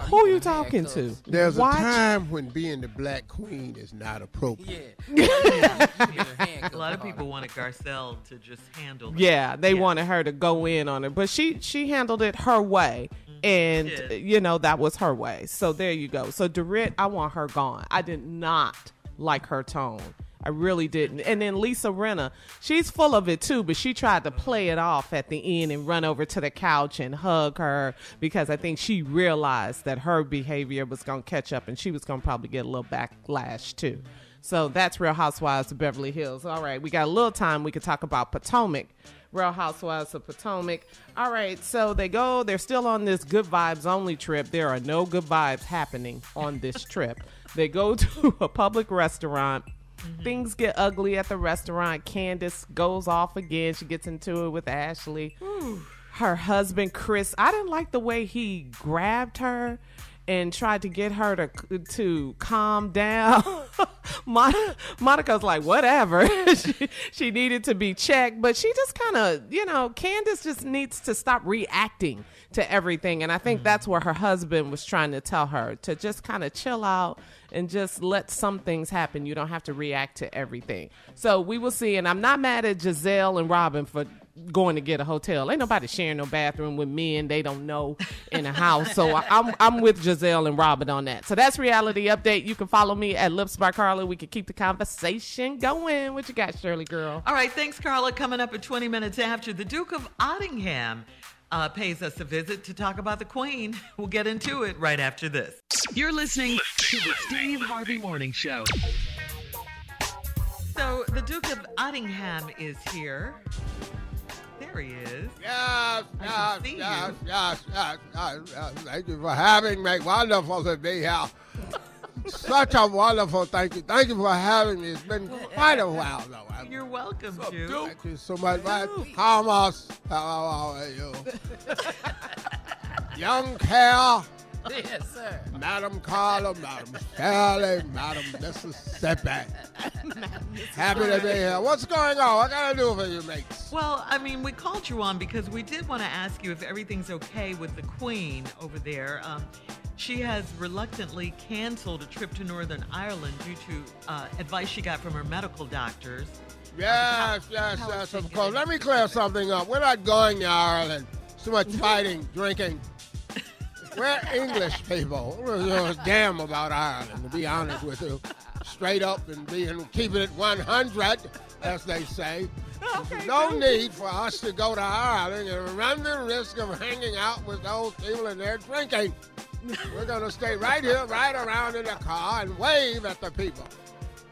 Who are you talking to? There's Watch- a time when being the black queen is not appropriate. Yeah. A lot of people wanted Garcelle to just handle it. Yeah, they wanted her to go in on it, but she she handled it her way, mm-hmm. and She did. you know that was her way. So there you go. So Dorit, I want her gone. I did not like her tone I really didn't. And then Lisa Rinna, she's full of it too, but she tried to play it off at the end and run over to the couch and hug her because I think she realized that her behavior was going to catch up and she was going to probably get a little backlash too. So that's Real Housewives of Beverly Hills. All right, we got a little time. We could talk about Potomac. Real Housewives of Potomac. All right, so they go, they're still on this good vibes only trip. There are no good vibes happening on this trip. They go to a public restaurant. Mm-hmm. Things get ugly at the restaurant. Candace goes off again. She gets into it with Ashley. Her husband, Chris, I didn't like the way he grabbed her and tried to get her to to calm down. Mon- Monica's like, whatever. she, she needed to be checked, but she just kind of, you know, Candace just needs to stop reacting to everything. And I think mm. that's where her husband was trying to tell her to just kind of chill out and just let some things happen. You don't have to react to everything. So we will see. And I'm not mad at Gizelle and Robyn for going to get a hotel. Ain't nobody sharing no bathroom with men they don't know in a house. So I- I'm I'm with Gizelle and Robyn on that. So that's reality update. You can follow me at Lips by Carla. We can keep the conversation going. What you got, Shirley girl? All right, thanks, Carla. Coming up at 20 minutes after, the Duke of Ottingham uh, pays us a visit to talk about the Queen. We'll get into it right after this. You're listening to the Steve Harvey Morning Show. So the Duke of Ottingham is here. There he is. Yes, yes, yes, yes, yes, yes, yes. Thank you for having me. Wonderful to be here. Such a wonderful thank you. Thank you for having me. It's been quite a uh, uh, while, though. Uh, you're welcome, Duke. Thank you so much. Thomas, how are you? Young Cal, yes, sir. Madam Carla, Madam Shirley, Madam Mississippi. Happy to be here. What's going on? What can I do for you, mates? Well, I mean, we called you on because we did want to ask you if everything's okay with the Queen over there. Um, she has reluctantly canceled a trip to Northern Ireland due to uh, advice she got from her medical doctors. Yes, yes, yes, of course. Let me clear something up. We're not going to Ireland. Too much fighting, drinking. We're English people. We don't give a damn about Ireland, to be honest with you. Straight up and being keeping it 100, as they say. There's no need for us to go to Ireland and run the risk of hanging out with those people in there drinking. We're going to stay right here, right around in the car and wave at the people.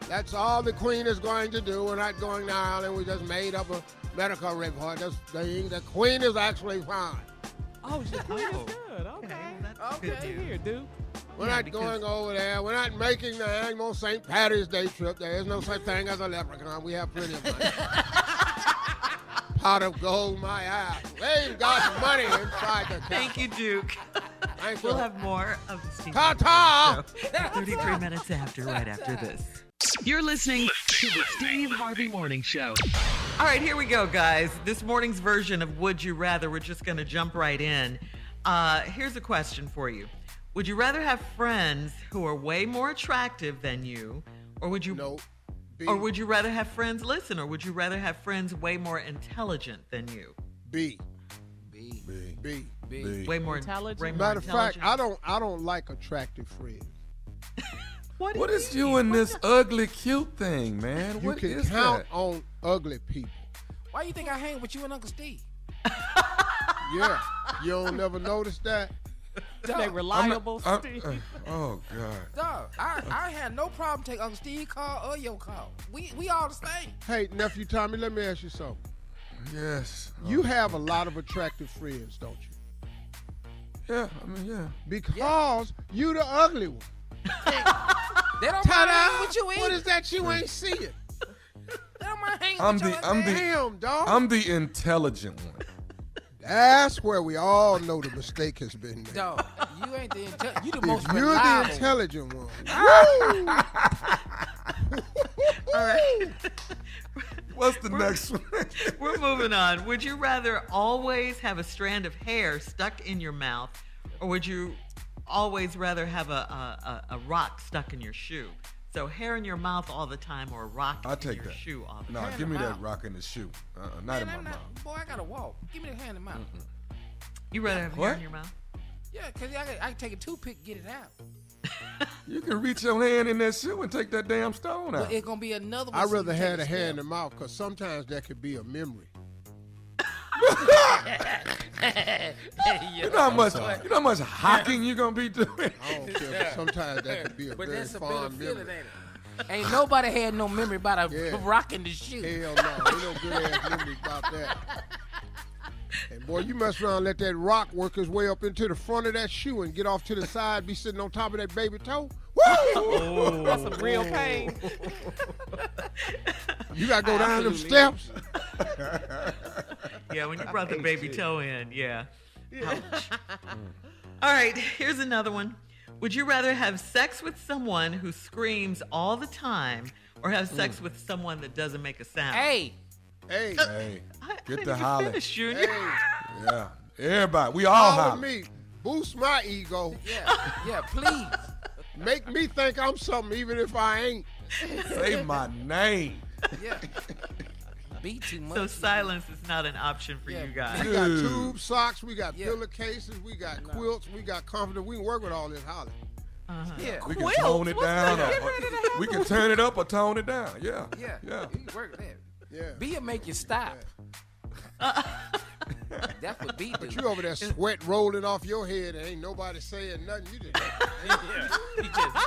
That's all the Queen is going to do. We're not going to Ireland. We just made up a medical report. This thing, the Queen is actually fine. Oh, she's Queen good. Okay. Okay. Stay here, dude. We're not going over there. We're not making the annual St. Patty's Day trip. There is no such thing as a leprechaun. We have plenty of money. Pot of gold, my ass. They've got money inside the Thank you, Duke. Thank we'll you. have more of the Steve Ta-ta! Harvey Show 33 minutes after, right after this. You're listening to the Steve Harvey Morning Show. All right, here we go, guys. This morning's version of Would You Rather, we're just going to jump right in. Uh, here's a question for you Would you rather have friends who are way more attractive than you, or would you. No. Or would you rather have friends listen, or would you rather have friends way more intelligent than you? B. B. B. B. B. Way more Intelligent? Way more Matter of fact. I don't I don't like attractive friends. What, What is you and this ugly cute thing, man? You What can is count that? on ugly people. Why do you think I hang with you and Uncle Steve? Yeah. You don't never notice that? They reliable, I'm- Steve. uh, oh God. Dog, I, I had no problem taking Uncle Steve call or your call. We we all the same. Hey, nephew Tommy, let me ask you something. Yes. You have a lot of attractive friends, don't you? Yeah. I mean, yeah. Because you the ugly one. They don't mind Ta-da! hanging with you What either. is that you ain't seeing? They don't mind hanging I'm with the you. I'm the Damn, dog. I'm the intelligent one. That's where we all know the mistake has been made. Dog, you ain't the inte- you the most If you're the intelligent one. All right. What's the next one? We're moving on. Would you rather always have a strand of hair stuck in your mouth, or would you always rather have a, a, a, a rock stuck in your shoe? So hair in your mouth all the time, or rock I'll in take your that. shoe all the No, time? give me in that mouth. rock in the shoe. Uh, uh not Man, in my I'm mouth. not, boy, I gotta walk. Give me the hand in my mouth. You rather have hair What? in your mouth? Yeah, cause I can, I can take a toothpick, get it out. You can reach your hand in that shoe and take that damn stone out. But it's gonna be another one. I'd so rather you have the a hand in the mouth because sometimes that could be a memory. You know how much you know how much hocking you gonna be doing. I don't care. Sometimes that could be a But very that's a fond memory. feeling, ain't it? Ain't nobody had no memory about a Yeah. rocking the shoe. Hell no, ain't no good ass memory about that. And boy, you mess around, and let that rock work his way up into the front of that shoe and get off to the side, be sitting on top of that baby toe. Woo! Oh, that's some real pain. You gotta go down them steps. Yeah, when you brought the baby toe in, yeah. Ouch. All right, here's another one. Would you rather have sex with someone who screams all the time or have sex mm. with someone that doesn't make a sound? Hey, Hey, uh, Hey, I get didn't the even holler. finish, Junior. Yeah, everybody, we all follow holler. me. Boost my ego. yeah, yeah, please. Make me think I'm something even if I ain't. Say my name. Yeah. Beat too much. So silence is not an option for Yeah. you guys. We got tube socks, we got Yeah. pillowcases, we got quilts, we got comforter. We can work with all this holler. Uh-huh. Yeah. We can Quilt? tone it What's down. that? or- Get ready to have we can turn it up or tone it down. Yeah. Yeah. Yeah. You can work that. Yeah. Beat will make you stop. That's what beat do. But you over there sweat rolling off your head and ain't nobody saying nothing. You just, You just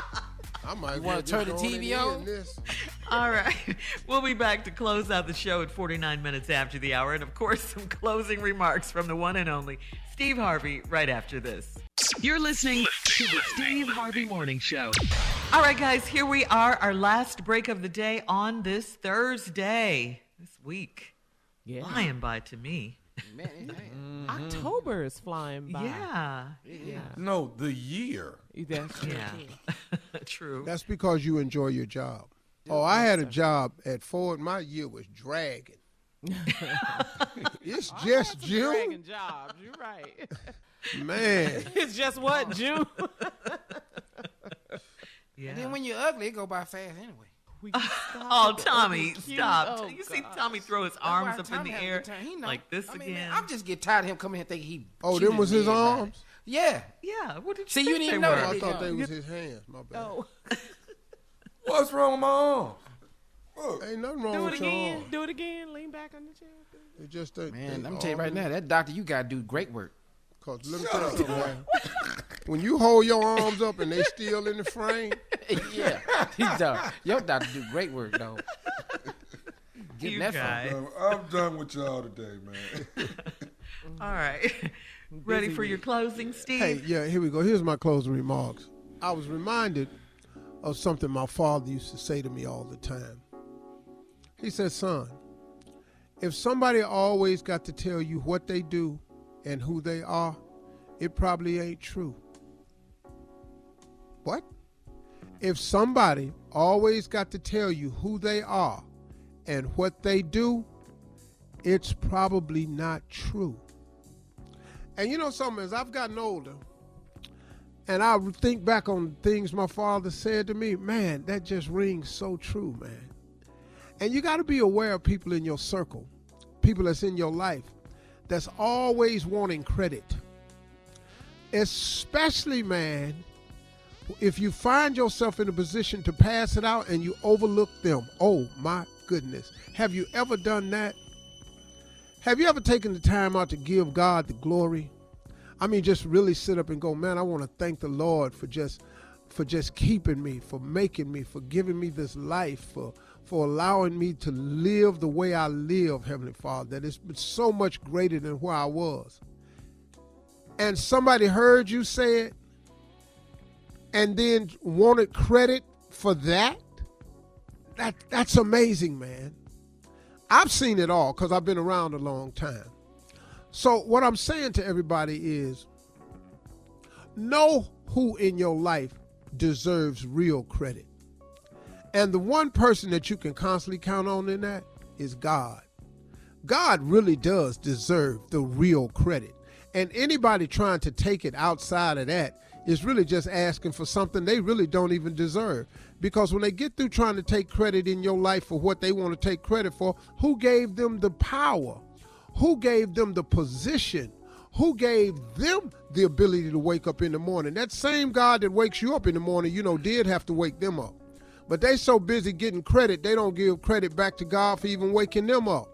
I might You wanna turn the TV on? All right. We'll be back to close out the show at 49 minutes after the hour. And of course, some closing remarks from the one and only Steve Harvey right after this. You're listening to the Steve Harvey Morning Show. All right, guys, here we are, our last break of the day on this Thursday. This week. Yeah. Flying by to me. man, it ain't. Mm-hmm. October is flying by. Yeah. Yeah. No, the year. That's true. Yeah. True. That's because you enjoy your job. Oh, I had a job at Ford. My year was dragging. it's just June, Dragging jobs. You're right. man. it's just what oh. June. Yeah. And then when you're ugly, it go by fast anyway. Oh, Tommy, stop. Oh, oh, oh you see. Tommy throw his That's arms up in the air. He know. like this I mean, again. Man, I'm just get tired of him coming here thinking he. Oh, cheated them was his and everybody. arms. Yeah. yeah. What did you See, you didn't they know were? that, I thought they was his hands. My bad. Oh. What's wrong with my arm? Ain't nothing wrong Do it with your again. arm. Do it again. Lean back on the chair. It just they, Man, they I'm tell you right now, that doctor you gotta do great work. Cause let me tell you something, man. When you hold your arms up and they still in the frame, yeah, he done. Your doctor do great work though. Getting You that guys. I'm done with y'all today, man. All right. Ready for your closing, Steve? Hey, yeah, here we go. Here's my closing remarks. I was reminded of something my father used to say to me all the time. He said, Son, if somebody always got to tell you what they do and who they are, it probably ain't true. What? If somebody always got to tell you who they are and what they do, it's probably not true. And you know something, as I've gotten older, and I think back on things my father said to me, man, that just rings so true, man. And you got to be aware of people in your circle, people that's in your life, that's always wanting credit. Especially, man, if you find yourself in a position to pass it out and you overlook them. Oh, my goodness. Have you ever done that? Have you ever taken the time out to give God the glory? I mean, just really sit up and go, man, I want to thank the Lord for just for just keeping me, for making me, for giving me this life, for for allowing me to live the way I live, Heavenly Father, that it's so much greater than where I was. And somebody heard you say it and then wanted credit for that. That that's amazing, man. I've seen it all because I've been around a long time. So, what I'm saying to everybody is know who in your life deserves real credit. And the one person that you can constantly count on in that is God. God really does deserve the real credit. And anybody trying to take it outside of that is really just asking for something they really don't even deserve. Because when they get through trying to take credit in your life for what they want to take credit for, who gave them the power? Who gave them the position? Who gave them the ability to wake up in the morning? That same God that wakes you up in the morning, you know, did have to wake them up. But they so busy getting credit, they don't give credit back to God for even waking them up.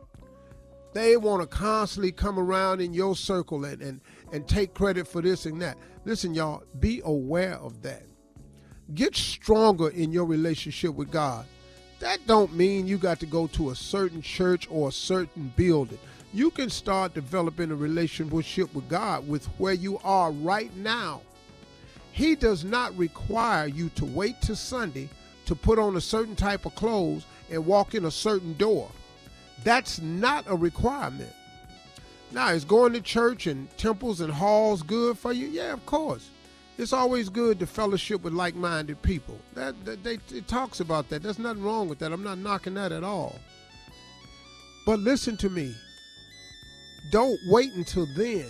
They want to constantly come around in your circle and, and, and take credit for this and that. Listen, y'all, be aware of that. Get stronger in your relationship with God. That don't mean you got to go to a certain church or a certain building. You can start developing a relationship with God with where you are right now. He does not require you to wait till Sunday to put on a certain type of clothes and walk in a certain door. That's not a requirement. Now, is going to church and temples and halls good for you? Yeah, of course. It's always good to fellowship with like-minded people. That, that they, it talks about that. There's nothing wrong with that. I'm not knocking that at all. But listen to me. Don't wait until then.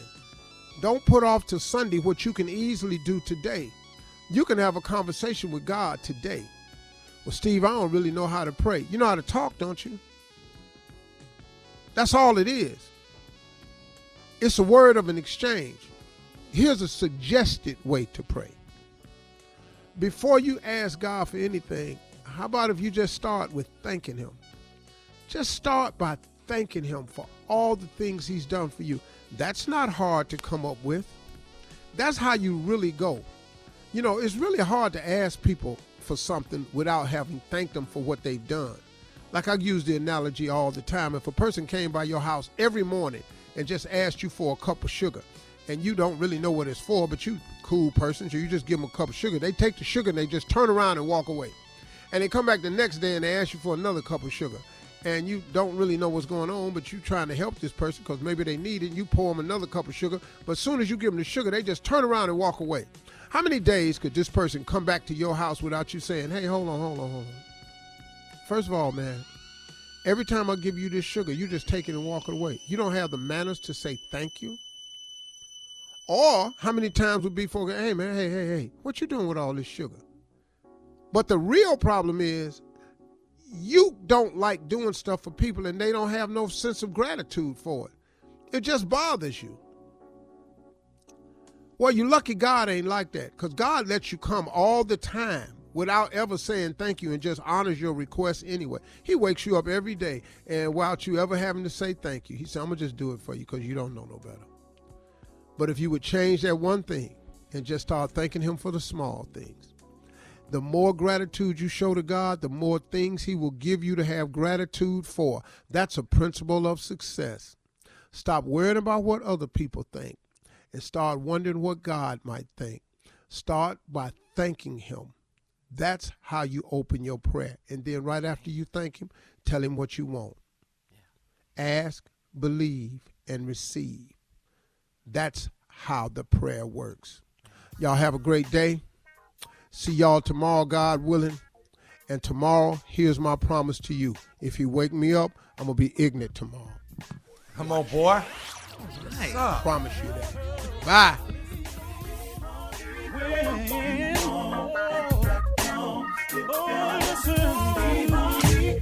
Don't put off to Sunday what you can easily do today. You can have a conversation with God today. Well, Steve, I don't really know how to pray. You know how to talk, don't you? That's all it is. It's a word of an exchange. Here's a suggested way to pray. Before you ask God for anything, how about if you just start with thanking Him? Just start by thanking Him for all the things He's done for you. That's not hard to come up with. That's how you really go. You know, it's really hard to ask people for something without having thanked them for what they've done. Like I use the analogy all the time. If a person came by your house every morning and just asked you for a cup of sugar, and you don't really know what it's for, but you cool person, so you just give them a cup of sugar. They take the sugar and they just turn around and walk away. And they come back the next day and they ask you for another cup of sugar. And you don't really know what's going on, but you trying to help this person because maybe they need it. And You pour them another cup of sugar, but as soon as you give them the sugar, they just turn around and walk away. How many days could this person come back to your house without you saying, hey, hold on, hold on, hold on? First of all, man, every time I give you this sugar, you just take it and walk it away. You don't have the manners to say thank you. Or how many times would be for, hey man, hey, hey, hey, what you doing with all this sugar? But the real problem is you don't like doing stuff for people and they don't have no sense of gratitude for it. It just bothers you. Well, you lucky God ain't like that because God lets you come all the time without ever saying thank you and just honors your request anyway. He wakes you up every day and without you ever having to say thank you, he said, I'm going to just do it for you because you don't know no better. But if you would change that one thing and just start thanking him for the small things, the more gratitude you show to God, the more things he will give you to have gratitude for. That's a principle of success. Stop worrying about what other people think and start wondering what God might think. Start by thanking him. That's how you open your prayer. And then right after you thank him, tell him what you want. Ask, believe, and receive. That's how the prayer works. Y'all have a great day. See y'all tomorrow, God willing. And tomorrow, here's my promise to you. If you wake me up, I'm going to be ignorant tomorrow. Come on, boy. Nice. Promise you that. Bye.